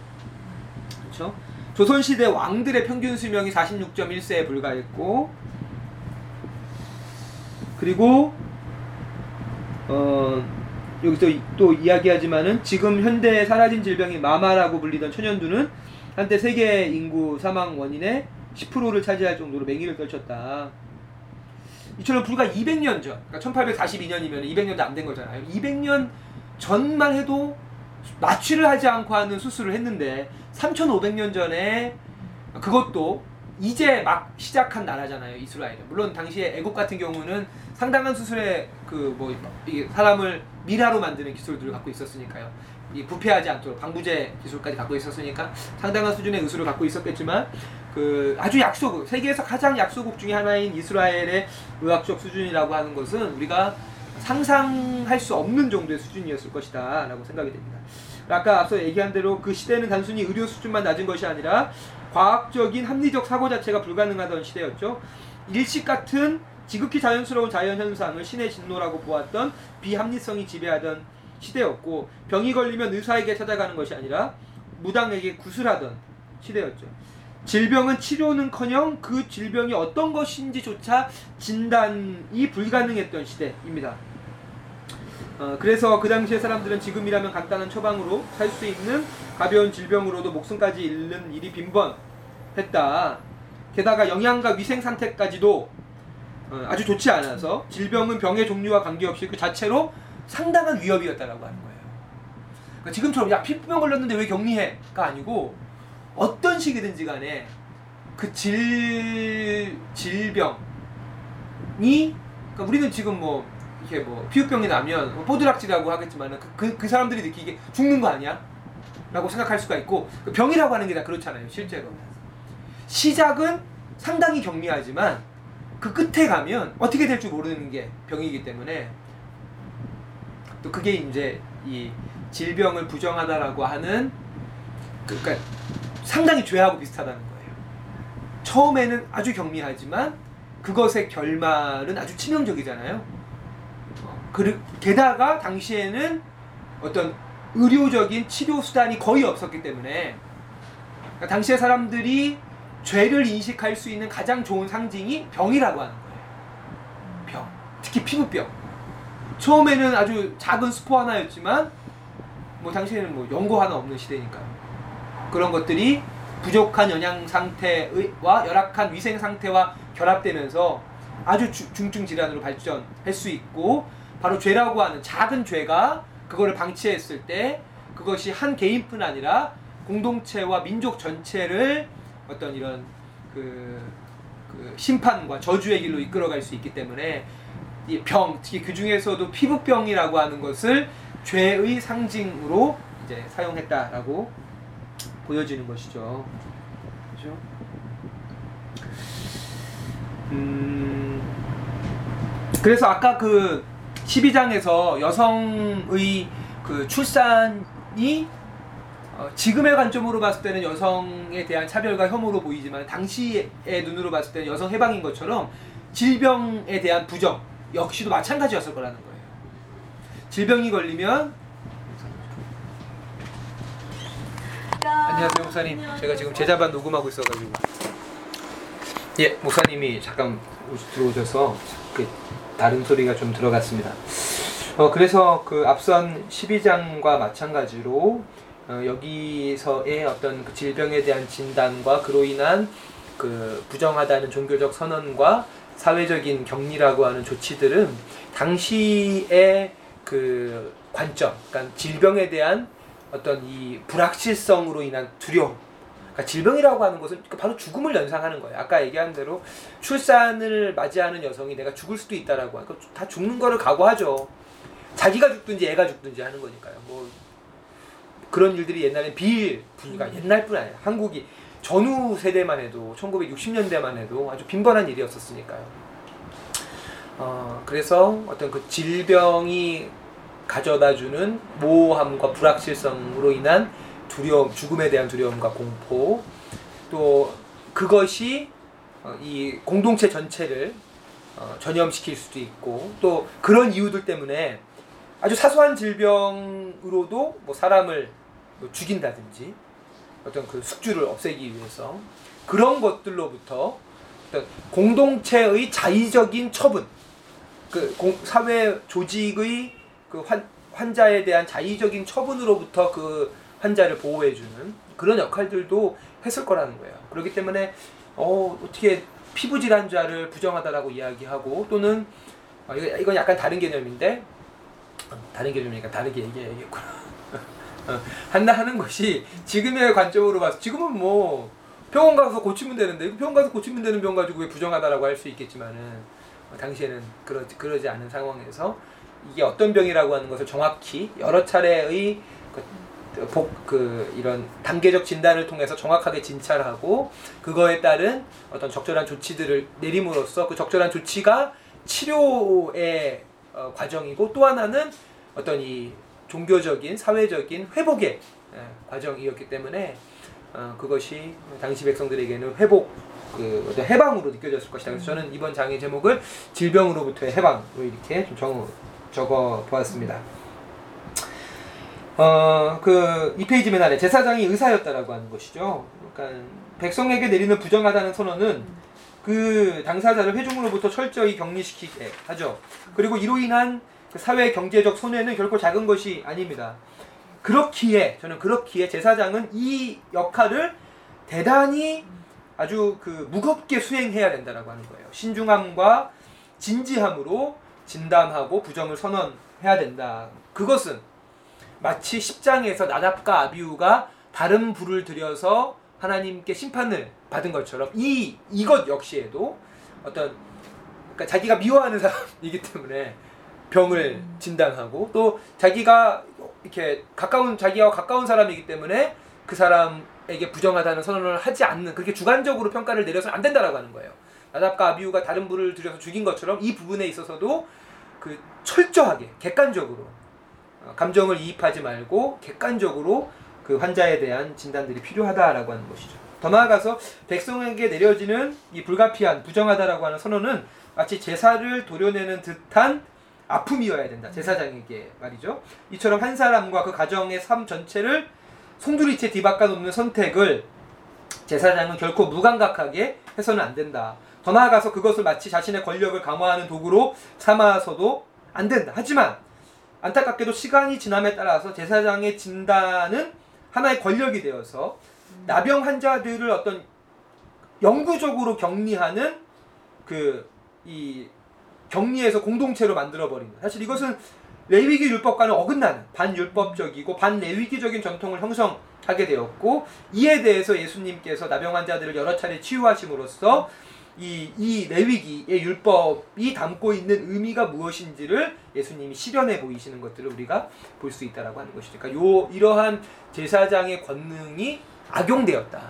그렇죠? 조선 시대 왕들의 평균 수명이 46.1세에 불과했고 그리고 어 여기서 또 이야기하지만은 지금 현대에 사라진 질병이 마마라고 불리던 천연두는 한때 세계 인구 사망 원인의 10%를 차지할 정도로 맹위를 떨쳤다. 이처럼 불과 200년 전, 그러니까 1842년이면 200년도 안 된 거잖아요. 200년 전만 해도 마취를 하지 않고 하는 수술을 했는데 3,500년 전에 그것도 이제 막 시작한 나라잖아요 이스라엘은 물론 당시에 애국 같은 경우는 상당한 수술에 그뭐 사람을 미라로 만드는 기술들을 갖고 있었으니까요 이 부패하지 않도록 방부제 기술까지 갖고 있었으니까 상당한 수준의 의술을 갖고 있었겠지만 그 아주 약소국 세계에서 가장 약소국 중의 하나인 이스라엘의 의학적 수준이라고 하는 것은 우리가 상상할 수 없는 정도의 수준이었을 것이다라고 생각이 됩니다. 아까 앞서 얘기한 대로 그 시대는 단순히 의료 수준만 낮은 것이 아니라 과학적인 합리적 사고 자체가 불가능하던 시대였죠. 일식 같은 지극히 자연스러운 자연 현상을 신의 진노라고 보았던 비합리성이 지배하던 시대였고 병이 걸리면 의사에게 찾아가는 것이 아니라 무당에게 구슬하던 시대였죠. 질병은 치료는커녕 그 질병이 어떤 것인지조차 진단이 불가능했던 시대입니다. 어, 그래서 그 당시의 사람들은 지금이라면 간단한 처방으로 살 수 있는 가벼운 질병으로도 목숨까지 잃는 일이 빈번했다. 게다가 영양과 위생 상태까지도 어, 아주 좋지 않아서 질병은 병의 종류와 관계없이 그 자체로 상당한 위협이었다라고 하는 거예요. 그러니까 지금처럼 야 피부병 걸렸는데 왜 격리해?가 아니고 어떤 식이든지 간에 그 질 질병이 그러니까 우리는 지금 뭐 이렇게 뭐 피부병이 나면 뭐 포드락질이라고 하겠지만 그, 그, 그 사람들이 느끼기에 죽는 거 아니야? 라고 생각할 수가 있고 그 병이라고 하는 게 다 그렇잖아요 실제로 시작은 상당히 경미하지만 그 끝에 가면 어떻게 될줄 모르는 게 병이기 때문에 또 그게 이제 이 질병을 부정하다라고 하는 그, 그러니까 상당히 죄하고 비슷하다는 거예요. 처음에는 아주 경미하지만 그것의 결말은 아주 치명적이잖아요. 그 게다가 당시에는 어떤 의료적인 치료 수단이 거의 없었기 때문에 그러니까 당시의 사람들이 죄를 인식할 수 있는 가장 좋은 상징이 병이라고 하는 거예요. 병. 특히 피부병. 처음에는 아주 작은 스포 하나였지만 뭐 당시에는 뭐 연고 하나 없는 시대니까요. 그런 것들이 부족한 영양 상태와 열악한 위생 상태와 결합되면서 아주 중증 질환으로 발전할 수 있고 바로 죄라고 하는 작은 죄가 그거를 방치했을 때 그것이 한 개인뿐 아니라 공동체와 민족 전체를 어떤 이런 그, 그 심판과 저주의 길로 이끌어갈 수 있기 때문에 이 병, 특히 그 중에서도 피부병이라고 하는 것을 죄의 상징으로 이제 사용했다라고 보여지는 것이죠. 그죠? 음, 그래서 아까 그 12장에서 여성의 그 출산이 어, 지금의 관점으로 봤을 때는 여성에 대한 차별과 혐오로 보이지만 당시의 눈으로 봤을 때는 여성 해방인 것처럼 질병에 대한 부정 역시도 마찬가지였을 거라는 거예요. 질병이 걸리면 안녕하세요 목사님. 제가 지금 제자반 녹음하고 있어가지고 예 목사님이 잠깐 들어오셔서 그 다른 소리가 좀 들어갔습니다. 어, 그래서 그 앞선 12장과 마찬가지로 어, 여기서의 어떤 그 질병에 대한 진단과 그로 인한 그 부정하다는 종교적 선언과 사회적인 격리라고 하는 조치들은 당시의 그 관점, 그러니까 질병에 대한 어떤 이 불확실성으로 인한 두려움, 그러니까 질병이라고 하는 것은 바로 죽음을 연상하는 거예요. 아까 얘기한 대로 출산을 맞이하는 여성이 내가 죽을 수도 있다라고 하니까 다 죽는 거를 각오하죠. 자기가 죽든지 애가 죽든지 하는 거니까요. 뭐 그런 일들이 옛날에 비일 분위가 음. 옛날뿐 아니라 한국이 전후 세대만 해도 1960년대만 해도 아주 빈번한 일이었었으니까요. 어, 그래서 어떤 그 질병이 가져다주는 모호함과 불확실성으로 인한 두려움, 죽음에 대한 두려움과 공포, 또 그것이 어, 이 공동체 전체를 어, 전염시킬 수도 있고 또 그런 이유들 때문에 아주 사소한 질병으로도 뭐 사람을 뭐 죽인다든지 어떤 그 숙주를 없애기 위해서 그런 것들로부터 어떤 공동체의 자의적인 처분, 그 공, 사회 조직의 그 환, 환자에 대한 자의적인 처분으로부터 그 환자를 보호해주는 그런 역할들도 했을 거라는 거예요. 그렇기 때문에 어, 어떻게 피부 질환자를 부정하다라고 이야기하고 또는 어, 이건 약간 다른 개념인데 어, 다른 개념이니까 다르게 얘기해야겠구나. 어, 한다 하는 것이 지금의 관점으로 봐서 지금은 뭐 병원 가서 고치면 되는데 병원 가서 고치면 되는 병 가지고 왜 부정하다라고 할 수 있겠지만은 어, 당시에는 그러, 그러지 않은 상황에서 이게 어떤 병이라고 하는 것을 정확히 여러 차례의 그, 복, 그 이런 단계적 진단을 통해서 정확하게 진찰하고 그거에 따른 어떤 적절한 조치들을 내림으로써 그 적절한 조치가 치료의 어, 과정이고 또 하나는 어떤 이 종교적인 사회적인 회복의 예, 과정이었기 때문에 어, 그것이 당시 백성들에게는 회복 그 어떤 해방으로 느껴졌을 것이다. 그래서 저는 이번 장의 제목을 질병으로부터의 해방으로 이렇게 좀 정, 적어 보았습니다. 어, 그, 이 페이지 맨 아래 제사장이 의사였다라고 하는 것이죠. 그러니까 백성에게 내리는 부정하다는 선언은 그 당사자를 회중으로부터 철저히 격리시키게 하죠. 그리고 이로 인한 그 사회 경제적 손해는 결코 작은 것이 아닙니다. 그렇기에 저는 그렇기에 제사장은 이 역할을 대단히 아주 그 무겁게 수행해야 된다라고 하는 거예요. 신중함과 진지함으로 진담하고 부정을 선언해야 된다. 그것은 마치 10장에서 나답과 아비우가 다른 불을 들여서 하나님께 심판을 받은 것처럼 이 이것 역시에도 어떤 그러니까 자기가 미워하는 사람이기 때문에 병을 진단하고 또 자기가 이렇게 가까운 자기와 가까운 사람이기 때문에 그 사람에게 부정하다는 선언을 하지 않는 그렇게 주관적으로 평가를 내려서 안 된다라고 하는 거예요. 나답과 아비우가 다른 불을 들여서 죽인 것처럼 이 부분에 있어서도 그 철저하게 객관적으로 어, 감정을 이입하지 말고 객관적으로 그 환자에 대한 진단들이 필요하다라고 하는 것이죠. 더 나아가서 백성에게 내려지는 이 불가피한 부정하다라고 하는 선언은 마치 제사를 도려내는 듯한 아픔이어야 된다. 제사장에게 말이죠. 이처럼 한 사람과 그 가정의 삶 전체를 송두리째 뒤바꿔 놓는 선택을 제사장은 결코 무감각하게 해서는 안 된다. 더 나아가서 그것을 마치 자신의 권력을 강화하는 도구로 삼아서도 안 된다. 하지만 안타깝게도 시간이 지남에 따라서 제사장의 진단은 하나의 권력이 되어서 나병 환자들을 어떤 영구적으로 격리하는 그 이 격리해서 공동체로 만들어 버린 거. 사실 이것은 레위기 율법과는 어긋나는 반율법적이고 반레위기적인 전통을 형성하게 되었고 이에 대해서 예수님께서 나병 환자들을 여러 차례 치유하심으로써 이, 이 레위기의 율법이 담고 있는 의미가 무엇인지를 예수님이 실현해 보이시는 것들을 우리가 볼 수 있다라고 하는 것이죠. 그러니까 요 이러한 제사장의 권능이 악용되었다.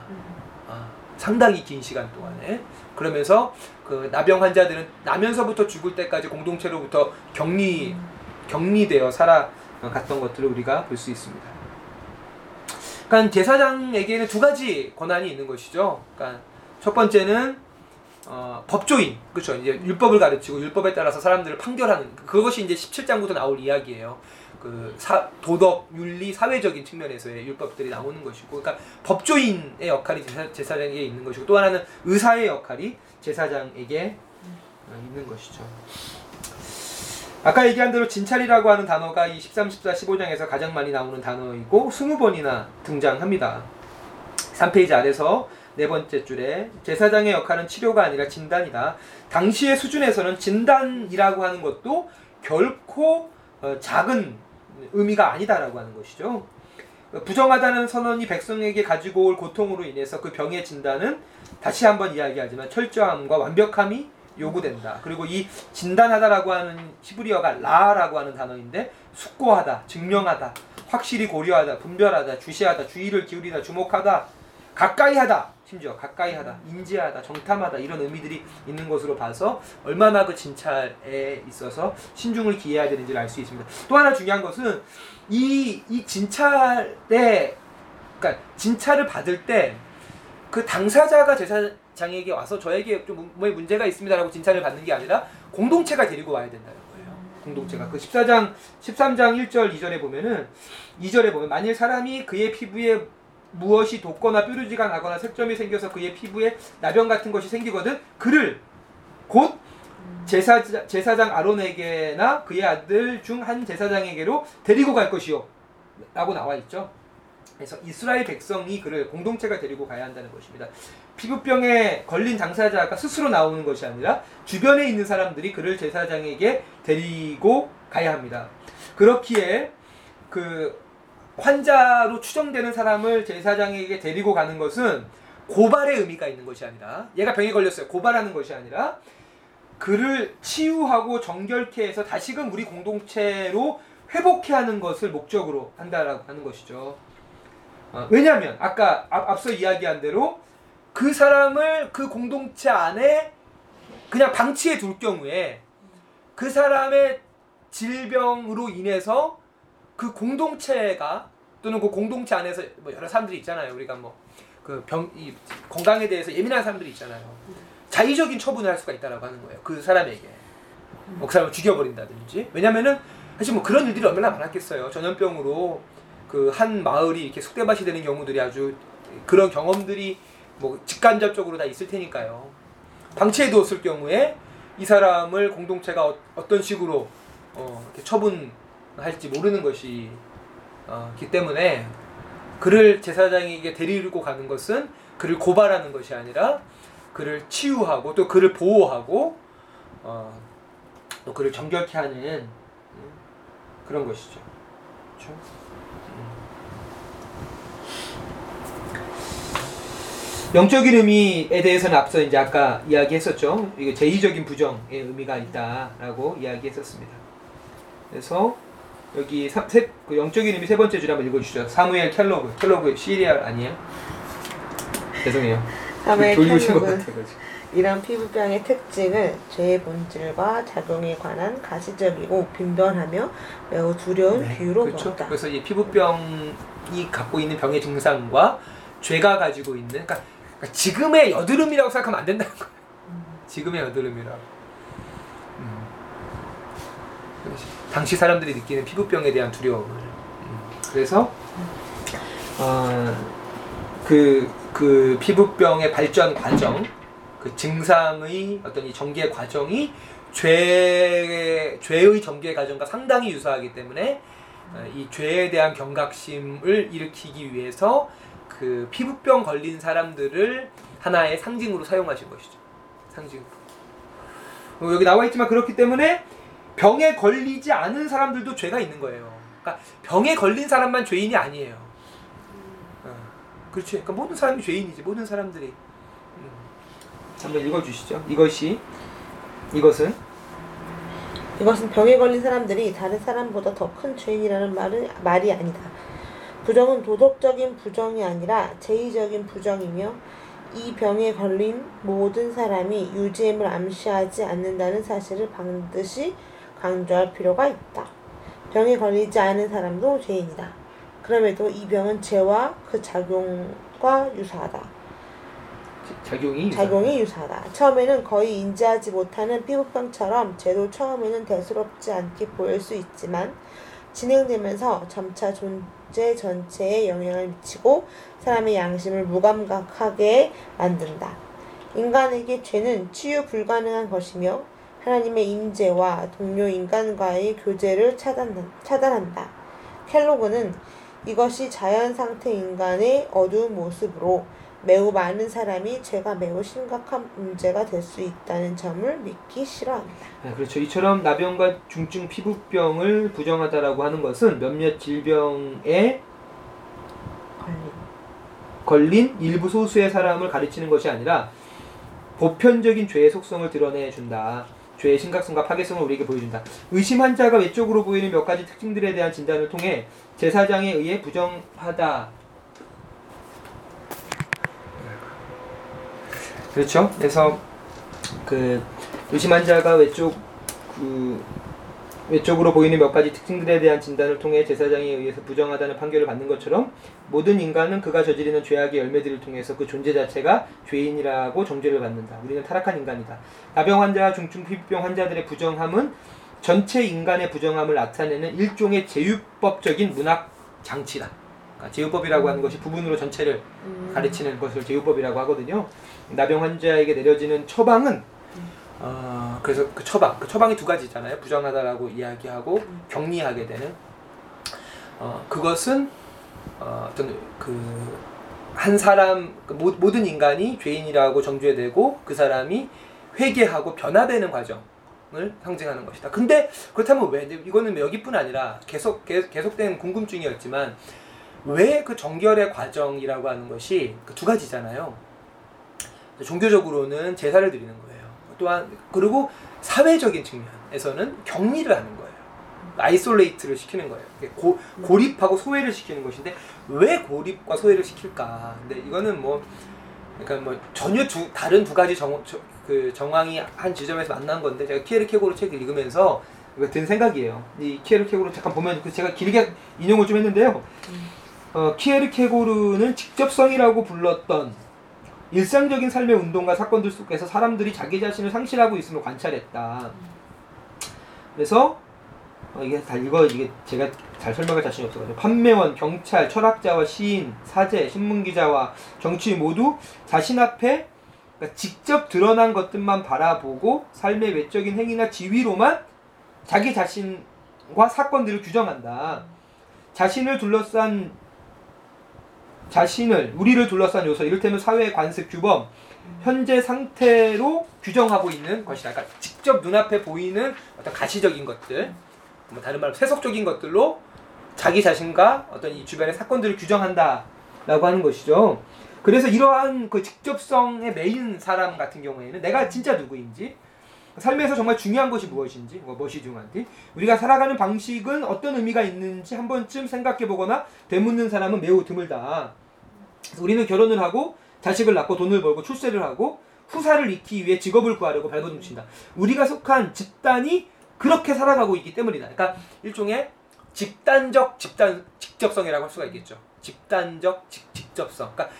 아, 상당히 긴 시간 동안에 그러면서 그 나병 환자들은 나면서부터 죽을 때까지 공동체로부터 격리 격리되어 살아갔던 것들을 우리가 볼 수 있습니다. 그러니까 제사장에게는 두 가지 권한이 있는 것이죠. 그러니까 첫 번째는 어, 법조인, 그렇죠. 이제 율법을 가르치고 율법에 따라서 사람들을 판결하는 그것이 이제 17장부터 나올 이야기예요. 그 사, 도덕, 윤리, 사회적인 측면에서의 율법들이 나오는 것이고, 그러니까 법조인의 역할이 제사, 제사장에게 있는 것이고, 또 하나는 의사의 역할이 제사장에게 어, 있는 것이죠. 아까 얘기한 대로 진찰이라고 하는 단어가 이 13, 14, 15장에서 가장 많이 나오는 단어이고 20번이나 등장합니다. 3페이지 아래서 네 번째 줄에 제사장의 역할은 치료가 아니라 진단이다. 당시의 수준에서는 진단이라고 하는 것도 결코 어, 작은 의미가 아니다라고 하는 것이죠. 부정하다는 선언이 백성에게 가지고 올 고통으로 인해서 그 병의 진단은 다시 한번 이야기하지만 철저함과 완벽함이 요구된다. 그리고 이 진단하다라고 하는 히브리어가 라라고 하는 단어인데 숙고하다, 증명하다, 확실히 고려하다, 분별하다, 주시하다, 주의를 기울이다, 주목하다, 가까이 하다. 심지어 가까이 하다, 인지하다, 정탐하다 이런 의미들이 있는 것으로 봐서 얼마나 그 진찰에 있어서 신중을 기해야 되는지를 알 수 있습니다. 또 하나 중요한 것은 이, 이 진찰에, 그러니까 진찰을 받을 때 그 당사자가 제사, 제사장에게 와서 저에게 좀 몸에 문제가 있습니다라고 진찰을 받는 게 아니라 공동체가 데리고 와야 된다는 거예요. 공동체가 그 14장 13장 1절 2절에 보면은 2절에 보면 만일 사람이 그의 피부에 무엇이 돋거나 뾰루지가 나거나 색점이 생겨서 그의 피부에 나병 같은 것이 생기거든 그를 곧 제사, 제사장 아론에게나 그의 아들 중 한 제사장에게로 데리고 갈 것이요. 라고 나와 있죠. 그래서 이스라엘 백성이 그를 공동체가 데리고 가야 한다는 것입니다. 피부병에 걸린 당사자가 스스로 나오는 것이 아니라 주변에 있는 사람들이 그를 제사장에게 데리고 가야 합니다. 그렇기에 그 환자로 추정되는 사람을 제사장에게 데리고 가는 것은 고발의 의미가 있는 것이 아니라 얘가 병에 걸렸어요. 고발하는 것이 아니라 그를 치유하고 정결케 해서 다시금 우리 공동체로 회복해 하는 것을 목적으로 한다라고 하는 것이죠. 어, 왜냐하면 아까 앞, 앞서 이야기한 대로 그 사람을 그 공동체 안에 그냥 방치해 둘 경우에 그 사람의 질병으로 인해서 그 공동체가 또는 그 공동체 안에서 뭐 여러 사람들이 있잖아요. 우리가 뭐 그 병 이 건강에 대해서 예민한 사람들이 있잖아요. 자의적인 처분을 할 수가 있다라고 하는 거예요. 그 사람에게 뭐 그 사람을 죽여버린다든지. 왜냐면은 사실 뭐 그런 일들이 얼마나 많았겠어요. 전염병으로 그 한 마을이 이렇게 숙대밭이 되는 경우들이 아주 그런 경험들이 뭐 직간접적으로 다 있을 테니까요. 방치해 두었을 경우에 이 사람을 공동체가 어, 떤 식으로 어, 처분할지 모르는 것이 어, 기 때문에 그를 제사장에게 데리고 가는 것은 그를 고발하는 것이 아니라 그를 치유하고 또 그를 보호하고 어, 또 그를 정결케 하는 음, 그런 것이죠. 그렇죠? 음. 영적인 의미에 대해서는 앞서 이제 아까 이야기했었죠. 이게 제의적인 부정의 의미가 있다라고 이야기했었습니다. 그래서 여기 사, 세, 그 영적인 의미 세 번째 줄 한번 읽어주시죠. 사무엘 켈로그. 켈로그 시리얼 아니에요? 죄송해요. 사무엘 켈로그. 이런 피부병의 특징은 죄의 본질과 작용에 관한 가시적이고 빈번하며 매우 두려운 네, 비유로 그렇죠. 그래서 이 피부병이 갖고 있는 병의 증상과 죄가 가지고 있는 그러니까, 그러니까 지금의 여드름이라고 생각하면 안 된다는 거예요. 지금의 여드름이라고. 음. 당시 사람들이 느끼는 피부병에 대한 두려움을. 음. 그래서 어, 그, 그 피부병의 발전 과정, 그 증상의 어떤 이 전개 과정이 죄, 죄의 전개 과정과 상당히 유사하기 때문에 어, 이 죄에 대한 경각심을 일으키기 위해서 그 피부병 걸린 사람들을 하나의 상징으로 사용하신 것이죠. 상징으로. 어, 여기 나와 있지만 그렇기 때문에 병에 걸리지 않은 사람들도 죄가 있는 거예요. 그러니까 병에 걸린 사람만 죄인이 아니에요. 어, 그렇지. 그러니까 모든 사람이 죄인이지. 모든 사람들이. 음. 한번 읽어주시죠. 이것이 이것은 이것은 병에 걸린 사람들이 다른 사람보다 더 큰 죄인이라는 말은 말이 아니다. 부정은 도덕적인 부정이 아니라 제의적인 부정이며 이 병에 걸린 모든 사람이 유지임을 암시하지 않는다는 사실을 반드시 강조할 필요가 있다. 병에 걸리지 않은 사람도 죄인이다. 그럼에도 이 병은 죄와 그 작용과 유사하다. 작용이 작용이 유사하다. 처음에는 거의 인지하지 못하는 피부병처럼 죄도 처음에는 대수롭지 않게 보일 수 있지만 진행되면서 점차 존재 전체에 영향을 미치고 사람의 양심을 무감각하게 만든다. 인간에게 죄는 치유 불가능한 것이며 하나님의 임재와 동료 인간과의 교제를 차단, 차단한다. 켈로그는 이것이 자연 상태 인간의 어두운 모습으로 매우 많은 사람이 죄가 매우 심각한 문제가 될 수 있다는 점을 믿기 싫어한다. 네, 그렇죠. 이처럼 나병과 중증 피부병을 부정하다라고 하는 것은 몇몇 질병에. 걸린 일부 소수의 사람을 가르치는 것이 아니라 보편적인 죄의 속성을 드러내 준다. 죄의 심각성과 파괴성을 우리에게 보여준다. 의심 환자가 외적으로 보이는 몇 가지 특징들에 대한 진단을 통해 제사장에 의해 부정하다. 그렇죠. 그래서 그 의심 환자가 외쪽 그 외적으로 보이는 몇 가지 특징들에 대한 진단을 통해 제사장에 의해서 부정하다는 판결을 받는 것처럼 모든 인간은 그가 저지르는 죄악의 열매들을 통해서 그 존재 자체가 죄인이라고 정죄를 받는다. 우리는 타락한 인간이다. 나병 환자와 중증 피부병 환자들의 부정함은 전체 인간의 부정함을 나타내는 일종의 제휴법적인 문학 장치다. 그러니까 제휴법이라고 하는 것이 부분으로 전체를 음. 가르치는 것을 제휴법이라고 하거든요. 나병 환자에게 내려지는 처방은 어, 그래서 그 처방, 그 처방이 두 가지잖아요. 부정하다라고 이야기하고 격리하게 되는 어, 그것은 어, 어떤 그 한 사람 그 모- 모든 인간이 죄인이라고 정죄되고 그 사람이 회개하고 변화되는 과정을 상징하는 것이다. 근데 그렇다면 왜 이거는 여기뿐 아니라 계속 계속 계속된 궁금증이었지만 왜 그 정결의 과정이라고 하는 것이 그 두 가지잖아요. 종교적으로는 제사를 드리는 거예요. 또한 그리고 사회적인 측면에서는 격리를 하는 거예요. isolate를 시키는 거예요. 고, 고립하고 소외를 시키는 것인데 왜 고립과 소외를 시킬까? 근데 이거는 뭐 그러니까 뭐 전혀 두, 다른 두 가지 정, 저- 그 정황이 한 지점에서 만난 건데 제가 키에르케고르 책을 읽으면서 든 생각이에요. 이 키에르 케고르 잠깐 보면 그 제가 길게 인용을 좀 했는데요. 어, 키에르 케고르는 직접성이라고 불렀던 일상적인 삶의 운동과 사건들 속에서 사람들이 자기 자신을 상실하고 있음을 관찰했다. 그래서 어, 이게 다 이거 이게 제가 잘 설명할 자신이 없어가지고 판매원, 경찰, 철학자와 시인, 사제, 신문 기자와 정치인 모두 자신 앞에 그러니까 직접 드러난 것들만 바라보고 삶의 외적인 행위나 지위로만 자기 자신과 사건들을 규정한다. 자신을 둘러싼 자신을 우리를 둘러싼 요소 이를테면 사회 관습 규범 현재 상태로 규정하고 있는 것이다. 그러니까 직접 눈앞에 보이는 어떤 가시적인 것들, 뭐 다른 말로 세속적인 것들로 자기 자신과 어떤 이 주변의 사건들을 규정한다라고 하는 것이죠. 그래서 이러한 그 직접성에 매인 사람 같은 경우에는 내가 진짜 누구인지 삶에서 정말 중요한 것이 무엇인지 뭐 무엇이 중요한지 우리가 살아가는 방식은 어떤 의미가 있는지 한 번쯤 생각해 보거나 되묻는 사람은 매우 드물다. 그래서 우리는 결혼을 하고 자식을 낳고 돈을 벌고 출세를 하고 후사를 잇기 위해 직업을 구하려고 발버둥친다. 우리가 속한 집단이 그렇게 살아가고 있기 때문이다. 그러니까 일종의 집단적 집단 직접성이라고 할 수가 있겠죠. 집단적 직, 직접성. 그러니까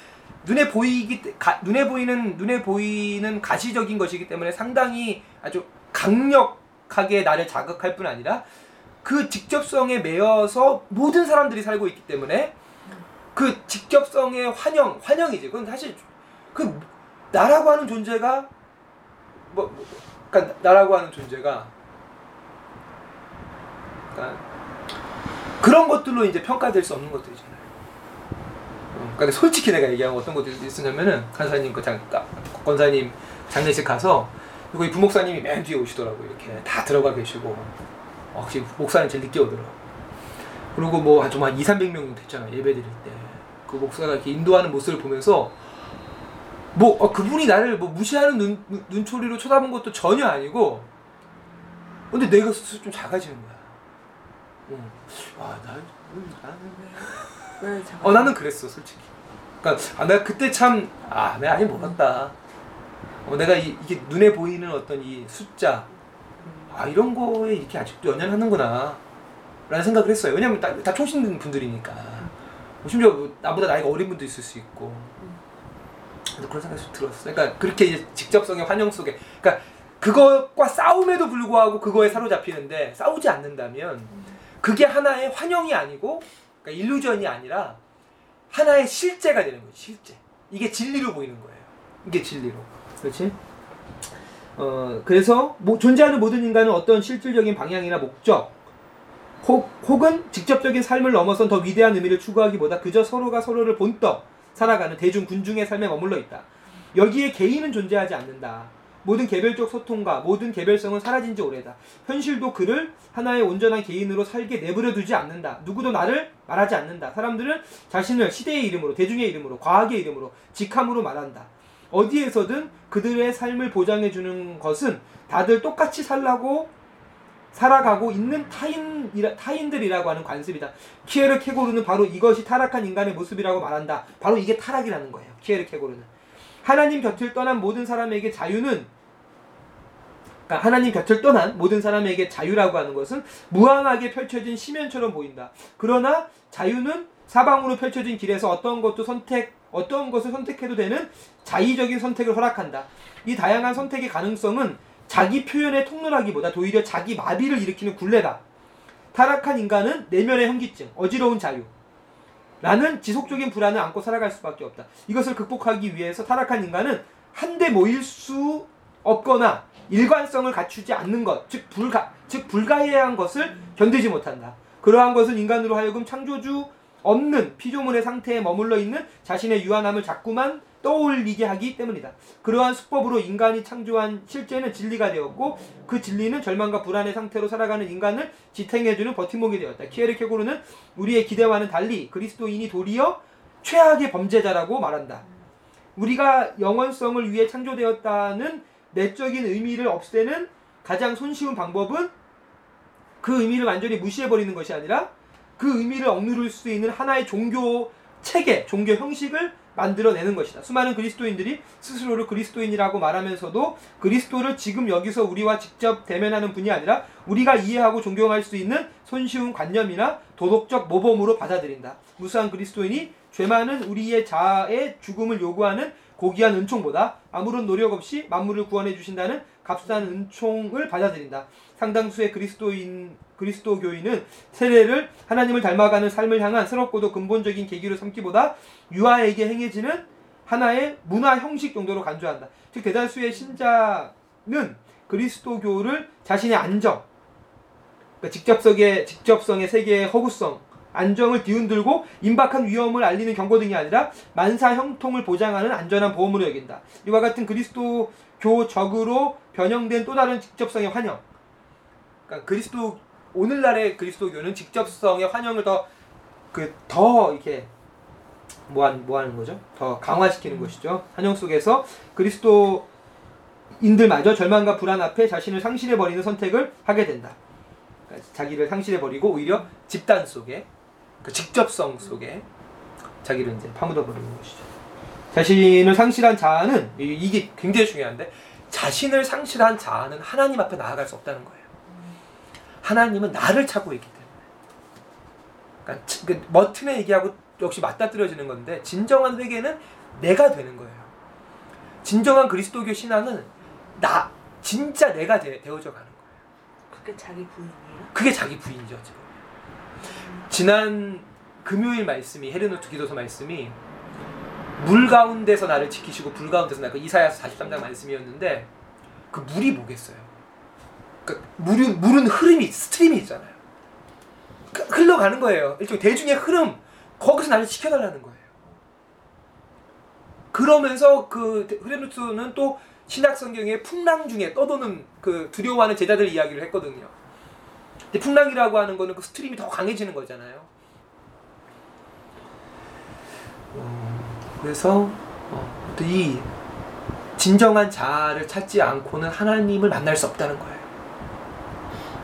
눈에 보이기 때- 가, 눈에 보이는 눈에 보이는 가시적인 것이기 때문에 상당히 아주 강력하게 나를 자극할 뿐 아니라 그 직접성에 매여서 모든 사람들이 살고 있기 때문에 그 직접성의 환영 환영이지. 그건 사실 그 나라고 하는 존재가 뭐, 뭐 그러니까 나라고 하는 존재가 그러니까 그런 것들로 이제 평가될 수 없는 것들이잖아요. 어, 그러니까 솔직히 내가 얘기한 어떤 것들이 있었냐면은 간사님 그 장, 아, 권사님 장례식 가서 그리고 이 부목사님이 맨 뒤에 오시더라고요. 이렇게 다 들어가 계시고 어, 역시 목사는 제일 늦게 오더라고. 그리고 뭐한 정말 2, 300명 됐잖아 예배 드릴 때. 그 목사가 이렇게 인도하는 모습을 보면서 뭐 어, 그분이 나를 뭐 무시하는 눈, 눈- 눈초리로 쳐다본 것도 전혀 아니고 근데 내가 스스로 좀 작아지는 거야. 응. 아, 나, 음, 나는 왜 잠깐? 어 나는 그랬어 솔직히. 그러니까 아 내가 그때 참 아 내가 아니 몰랐다. 어 내가 이, 이게 눈에 보이는 어떤 이 숫자 아 이런 거에 이렇게 아직도 연연하는구나 라는 생각을 했어요. 왜냐면 다, 다 총신 분들이니까. 심지어 뭐 나보다 나이가 어린 분도 있을 수 있고. 그런 생각이 좀 들었어. 그러니까 그렇게 이제 직접성의 환영 속에, 그러니까 그것과 싸움에도 불구하고 그거에 사로잡히는데 싸우지 않는다면 그게 하나의 환영이 아니고, 그러니까 일루전이 아니라 하나의 실제가 되는 거지. 실제. 이게 진리로 보이는 거예요. 이게 진리로. 그렇지? 어 그래서 뭐, 존재하는 모든 인간은 어떤 실질적인 방향이나 목적 혹, 혹은 직접적인 삶을 넘어선 더 위대한 의미를 추구하기보다 그저 서로가 서로를 본떠 살아가는 대중 군중의 삶에 머물러 있다. 여기에 개인은 존재하지 않는다. 모든 개별적 소통과 모든 개별성은 사라진 지 오래다. 현실도 그를 하나의 온전한 개인으로 살게 내버려 두지 않는다. 누구도 나를 말하지 않는다. 사람들은 자신을 시대의 이름으로, 대중의 이름으로, 과학의 이름으로, 직함으로 말한다. 어디에서든 그들의 삶을 보장해 주는 것은 다들 똑같이 살라고 살아가고 있는 타인 타인들이라고 하는 관습이다. 키에르 케고르는 바로 이것이 타락한 인간의 모습이라고 말한다. 바로 이게 타락이라는 거예요. 키에르 케고르는 하나님 곁을 떠난 모든 사람에게 자유는 그러니까 하나님 곁을 떠난 모든 사람에게 자유라고 하는 것은 무한하게 펼쳐진 심연처럼 보인다. 그러나 자유는 사방으로 펼쳐진 길에서 어떤 것도 선택, 어떤 것을 선택해도 되는 자의적인 선택을 허락한다. 이 다양한 선택의 가능성은 자기 표현의 통로라기보다 오히려 자기 마비를 일으키는 굴레다. 타락한 인간은 내면의 현기증, 어지러운 자유. 라는 지속적인 불안을 안고 살아갈 수밖에 없다. 이것을 극복하기 위해서 타락한 인간은 한데 모일 수 없거나 일관성을 갖추지 않는 것, 즉 불가, 즉 불가해한 것을 견디지 못한다. 그러한 것은 인간으로 하여금 창조주 없는 피조물의 상태에 머물러 있는 자신의 유한함을 자꾸만 떠올리게 하기 때문이다. 그러한 수법으로 인간이 창조한 실제는 진리가 되었고 그 진리는 절망과 불안의 상태로 살아가는 인간을 지탱해주는 버팀목이 되었다. 키에르케고르는 우리의 기대와는 달리 그리스도인이 도리어 최악의 범죄자라고 말한다. 우리가 영원성을 위해 창조되었다는 내적인 의미를 없애는 가장 손쉬운 방법은 그 의미를 완전히 무시해버리는 것이 아니라 그 의미를 억누를 수 있는 하나의 종교 체계, 종교 형식을 만들어내는 것이다. 수많은 그리스도인들이 스스로를 그리스도인이라고 말하면서도 그리스도를 지금 여기서 우리와 직접 대면하는 분이 아니라 우리가 이해하고 존경할 수 있는 손쉬운 관념이나 도덕적 모범으로 받아들인다. 무수한 그리스도인이 죄 많은 우리의 자아의 죽음을 요구하는 고귀한 은총보다 아무런 노력 없이 만물을 구원해 주신다는 값싼 은총을 받아들인다. 상당수의 그리스도인 그리스도교인은 세례를 하나님을 닮아가는 삶을 향한 새롭고도 근본적인 계기로 삼기보다 유아에게 행해지는 하나의 문화 형식 정도로 간주한다. 즉 대다수의 신자는 그리스도교를 자신의 안정, 그러니까 직접성의 직접성의 세계의 허구성, 안정을 뒤흔들고 임박한 위험을 알리는 경고 등이 아니라 만사 형통을 보장하는 안전한 보험으로 여긴다. 이와 같은 그리스도교적으로 변형된 또 다른 직접성의 환영. 그러니까 그리스도 오늘날의 그리스도교는 직접성의 환영을 더 그 더 이렇게 뭐하는 뭐 하는 거죠? 더 강화시키는 것이죠. 환영 속에서 그리스도인들마저 절망과 불안 앞에 자신을 상실해 버리는 선택을 하게 된다. 그러니까 자기를 상실해 버리고 오히려 집단 속에 그 직접성 속에 자기를 이제 파묻어 버리는 것이죠. 자신을 상실한 자아는 이게 굉장히 중요한데 자신을 상실한 자아는 하나님 앞에 나아갈 수 없다는 거예요. 하나님은 나를 찾고 있기 때문에. 그러니까 그 머튼의 얘기하고 역시 맞닥뜨려지는 건데 진정한 회개는 내가 되는 거예요. 진정한 그리스도교 신앙은 나 진짜 내가 되, 어져 가는 거예요. 그게 자기 부인이에요? 그게 자기 부인이죠 지금. 지난 금요일 말씀이 헤른후트 기도서 말씀이 물 가운데서 나를 지키시고 불 가운데서 나그 이사야서 43장 말씀이었는데 그 물이 뭐겠어요? 그 물은 물은 흐름이 stream이 있잖아요. 그 흘러가는 거예요. 일종의 대중의 흐름 거기서 나를 지켜달라는 거예요. 그러면서 그 헤른후트는 또 신약 성경의 풍랑 중에 떠도는 그 두려워하는 제자들 이야기를 했거든요. 근데 풍랑이라고 하는 거는 그 stream이 더 강해지는 거잖아요. 어, 그래서 어, 이 진정한 자아를 찾지 않고는 하나님을 만날 수 없다는 거예요.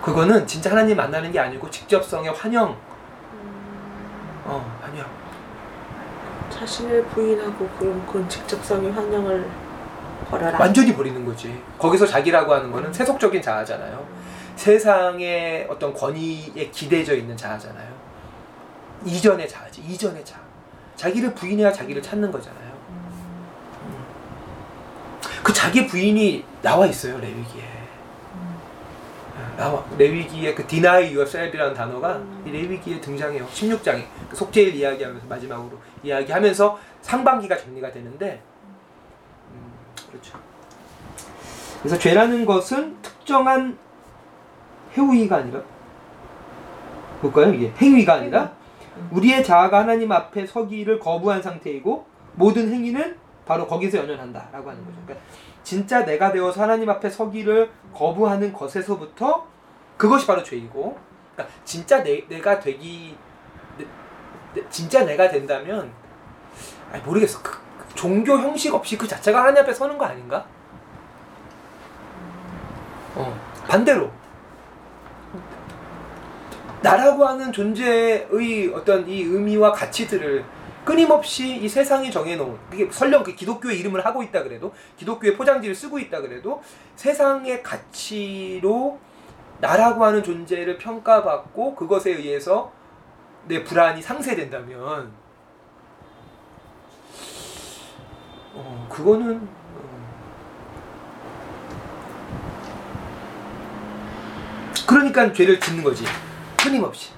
그거는 진짜 하나님 만나는 게 아니고 직접성의 환영. 어, 환영. 자신을 부인하고 그럼 그런 직접성의 환영을 버려라. 완전히 버리는 거지. 거기서 자기라고 하는 거는 세속적인 자아잖아요. 세상의 어떤 권위에 기대져 있는 자아잖아요. 이전의 자아지. 이전의 자아. 자기를 부인해야 자기를 찾는 거잖아요. 음. 그 자기 부인이 나와 있어요 레위기에. 나와 레위기에 그 deny yourself이라는 단어가 이 레위기에 등장해요. 16장에 그 속죄일 이야기하면서 마지막으로 이야기하면서 상반기가 정리가 되는데 음, 그렇죠. 그래서 죄라는 것은 특정한 해우이가 아니라 뭘까요? 이게 행위가 아니라 우리의 자아가 하나님 앞에 서기를 거부한 상태이고 모든 행위는 바로 거기서 연연한다라고 하는 거죠. 그러니까 진짜 내가 되어서 하나님 앞에 서기를 거부하는 것에서부터 그것이 바로 죄이고, 그러니까 진짜 내, 내가 되기 내, 내, 진짜 내가 된다면 아니 모르겠어. 그, 그 종교 형식 없이 그 자체가 하나님 앞에 서는 거 아닌가? 어 반대로 나라고 하는 존재의 어떤 이 의미와 가치들을 끊임없이 이 세상이 정해놓은 그게 설령 그 기독교의 이름을 하고 있다 그래도 기독교의 포장지를 쓰고 있다 그래도 세상의 가치로 나라고 하는 존재를 평가받고 그것에 의해서 내 불안이 상쇄된다면 어, 그거는 어, 그러니까 죄를 짓는 거지. 끊임없이.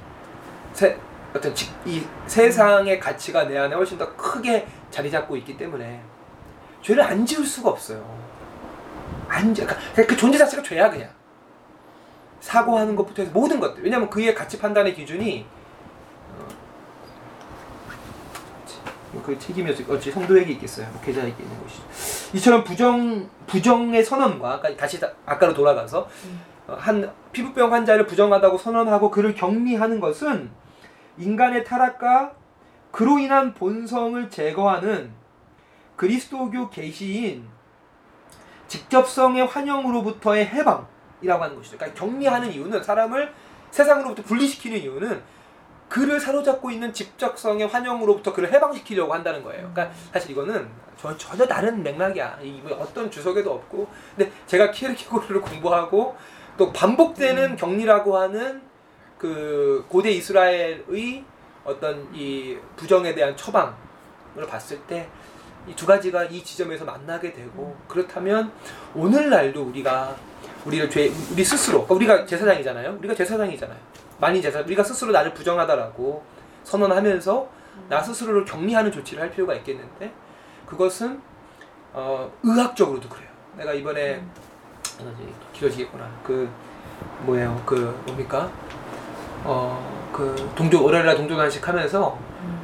세, 어떤 지, 이 세상의 가치가 내 안에 훨씬 더 크게 자리 잡고 있기 때문에 죄를 안 지을 수가 없어요. 안 지, 그러니까 그 존재 자체가 죄야 그냥. 사고하는 것부터 해서 모든 것들. 왜냐하면 그의 가치 판단의 기준이 어, 그 책임이 어찌 성도 에게 있겠어요. 목회자에게 있는 것이죠. 이처럼 부정 부정의 선언과 그러니까 다시 아까로 돌아가서 어, 한 피부병 환자를 부정하다고 선언하고 그를 격리하는 것은 인간의 타락과 그로 인한 본성을 제거하는 그리스도교 계시인 직접성의 환영으로부터의 해방이라고 하는 것이죠. 그러니까 격리하는 이유는 사람을 세상으로부터 분리시키는 이유는 그를 사로잡고 있는 직접성의 환영으로부터 그를 해방시키려고 한다는 거예요. 그러니까 사실 이거는 저, 전혀 다른 맥락이야. 이뭐 어떤 주석에도 없고. 근데 제가 키르케고르를 공부하고 또 반복되는 격리라고 하는 그 고대 이스라엘의 어떤 이 부정에 대한 처방을 봤을 때 이 두 가지가 이 지점에서 만나게 되고 그렇다면 오늘날도 우리가 우리를 죄 우리 스스로 그러니까 우리가 제사장이잖아요. 우리가 제사장이잖아요. 만인 제사 우리가 스스로 나를 부정하다라고 선언하면서 나 스스로를 격리하는 조치를 할 필요가 있겠는데 그것은 어 의학적으로도 그래요. 내가 이번에 길어지겠구나. 그 뭐예요? 그 뭡니까? 어그 동조 월요일날 동조 단식 하면서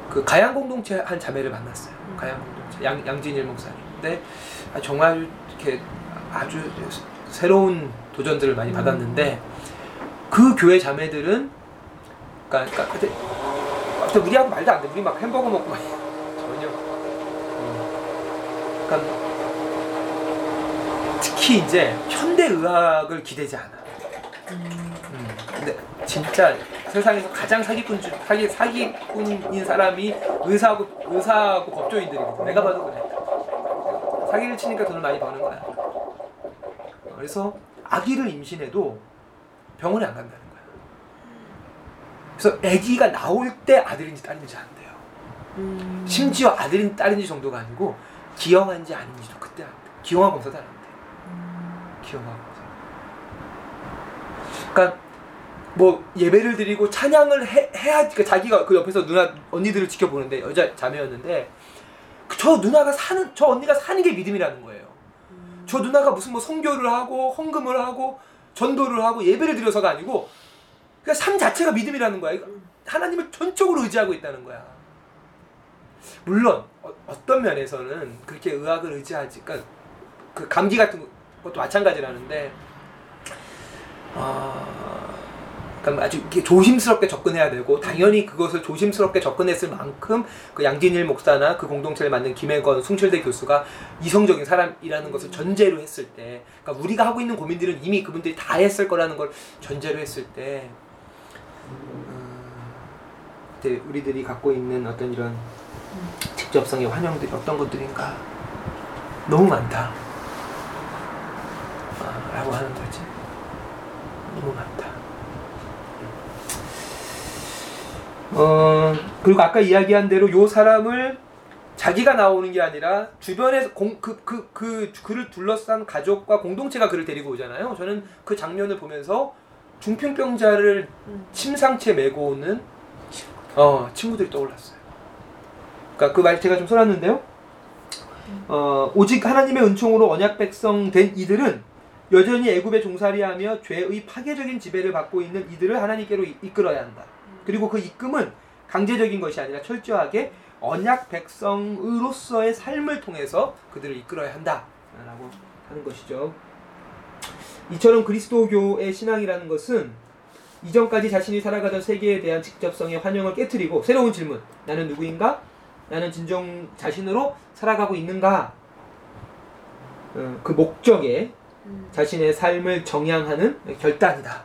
그 가양 공동체 한 자매를 만났어요. 가양 공동체 양 양진일 목사님. 근데 정말 이렇게 아주 새로운 도전들을 많이 받았는데 그 교회 자매들은 그러니까, 그러니까 그때, 그때 우리하고 말도 안 돼. 우리 막 햄버거 먹고 막 전혀. 음. 그러니까 특히 이제 현대 의학을 기대지 않아. 음. 근데 진짜 세상에서 가장 사기꾼 중 사기 사기꾼인 사람이 의사하고 의사하고 법조인들이거든. 내가 봐도 그래. 사기를 치니까 돈을 많이 버는 거야. 그래서 아기를 임신해도 병원에 안 간다는 거야. 그래서 아기가 나올 때 아들인지 딸인지 안 돼요. 음. 심지어 아들인 딸인지 정도가 아니고 기형한지 아닌지도 그때 안 돼. 기형아 검사도 안 돼. 음. 기형아 검사. 그러니까 뭐 예배를 드리고 찬양을 해, 해야 그러니까 자기가 그 옆에서 누나 언니들을 지켜보는데 여자 자매였는데 저 누나가 사는 저 언니가 사는 게 믿음이라는 거예요. 음. 저 누나가 무슨 뭐 성교를 하고 헌금을 하고 전도를 하고 예배를 드려서가 아니고 그냥 삶 자체가 믿음이라는 거야. 하나님을 전적으로 의지하고 있다는 거야. 물론 어, 떤 면에서는 그렇게 의학을 의지하지, 그러니까 그 감기 같은 것도 마찬가지라는데, 어, 그러니까 아주 조심스럽게 접근해야 되고 당연히 그것을 조심스럽게 접근했을 만큼 그 양진일 목사나 그 공동체를 만든 김혜건 숭실대 교수가 이성적인 사람이라는 것을 전제로 했을 때 그러니까 우리가 하고 있는 고민들은 이미 그분들이 다 했을 거라는 걸 전제로 했을 때 음, 우리들이 갖고 있는 어떤 이런 직접성의 환영들이 어떤 것들인가? 너무 많다. 아, 라고 하는 거지. 너무 많다 어, 그리고 아까 이야기한 대로 요 사람을 자기가 나오는 게 아니라 주변에서 공, 그, 그, 그, 그를 둘러싼 가족과 공동체가 그를 데리고 오잖아요. 저는 그 장면을 보면서 중풍병자를 침상채 메고 오는 어, 친구들이 떠올랐어요. 그러니까 그말 제가 좀 쏘았는데요. 어, 오직 하나님의 은총으로 언약 백성 된 이들은 여전히 애굽에 종살이하며 죄의 파괴적인 지배를 받고 있는 이들을 하나님께로 이끌어야 한다. 그리고 그 입금은 강제적인 것이 아니라 철저하게 언약 백성으로서의 삶을 통해서 그들을 이끌어야 한다라고 하는 것이죠. 이처럼 그리스도교의 신앙이라는 것은 이전까지 자신이 살아가던 세계에 대한 직접성의 환영을 깨뜨리고 새로운 질문 나는 누구인가? 나는 진정 자신으로 살아가고 있는가? 어, 그 목적에 음. 자신의 삶을 정향하는 결단이다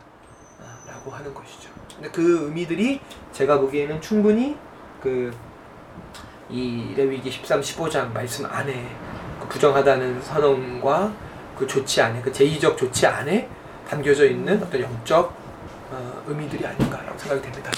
라고 하는 것이죠. 근데 그 의미들이 제가 보기에는 충분히 그 이 레위기 13, 15장 말씀 안에 그 부정하다는 선언과 그 조치 안에 그 제의적 조치 안에 담겨져 있는 어떤 영적 어, 의미들이 아닌가라고 생각이 됩니다.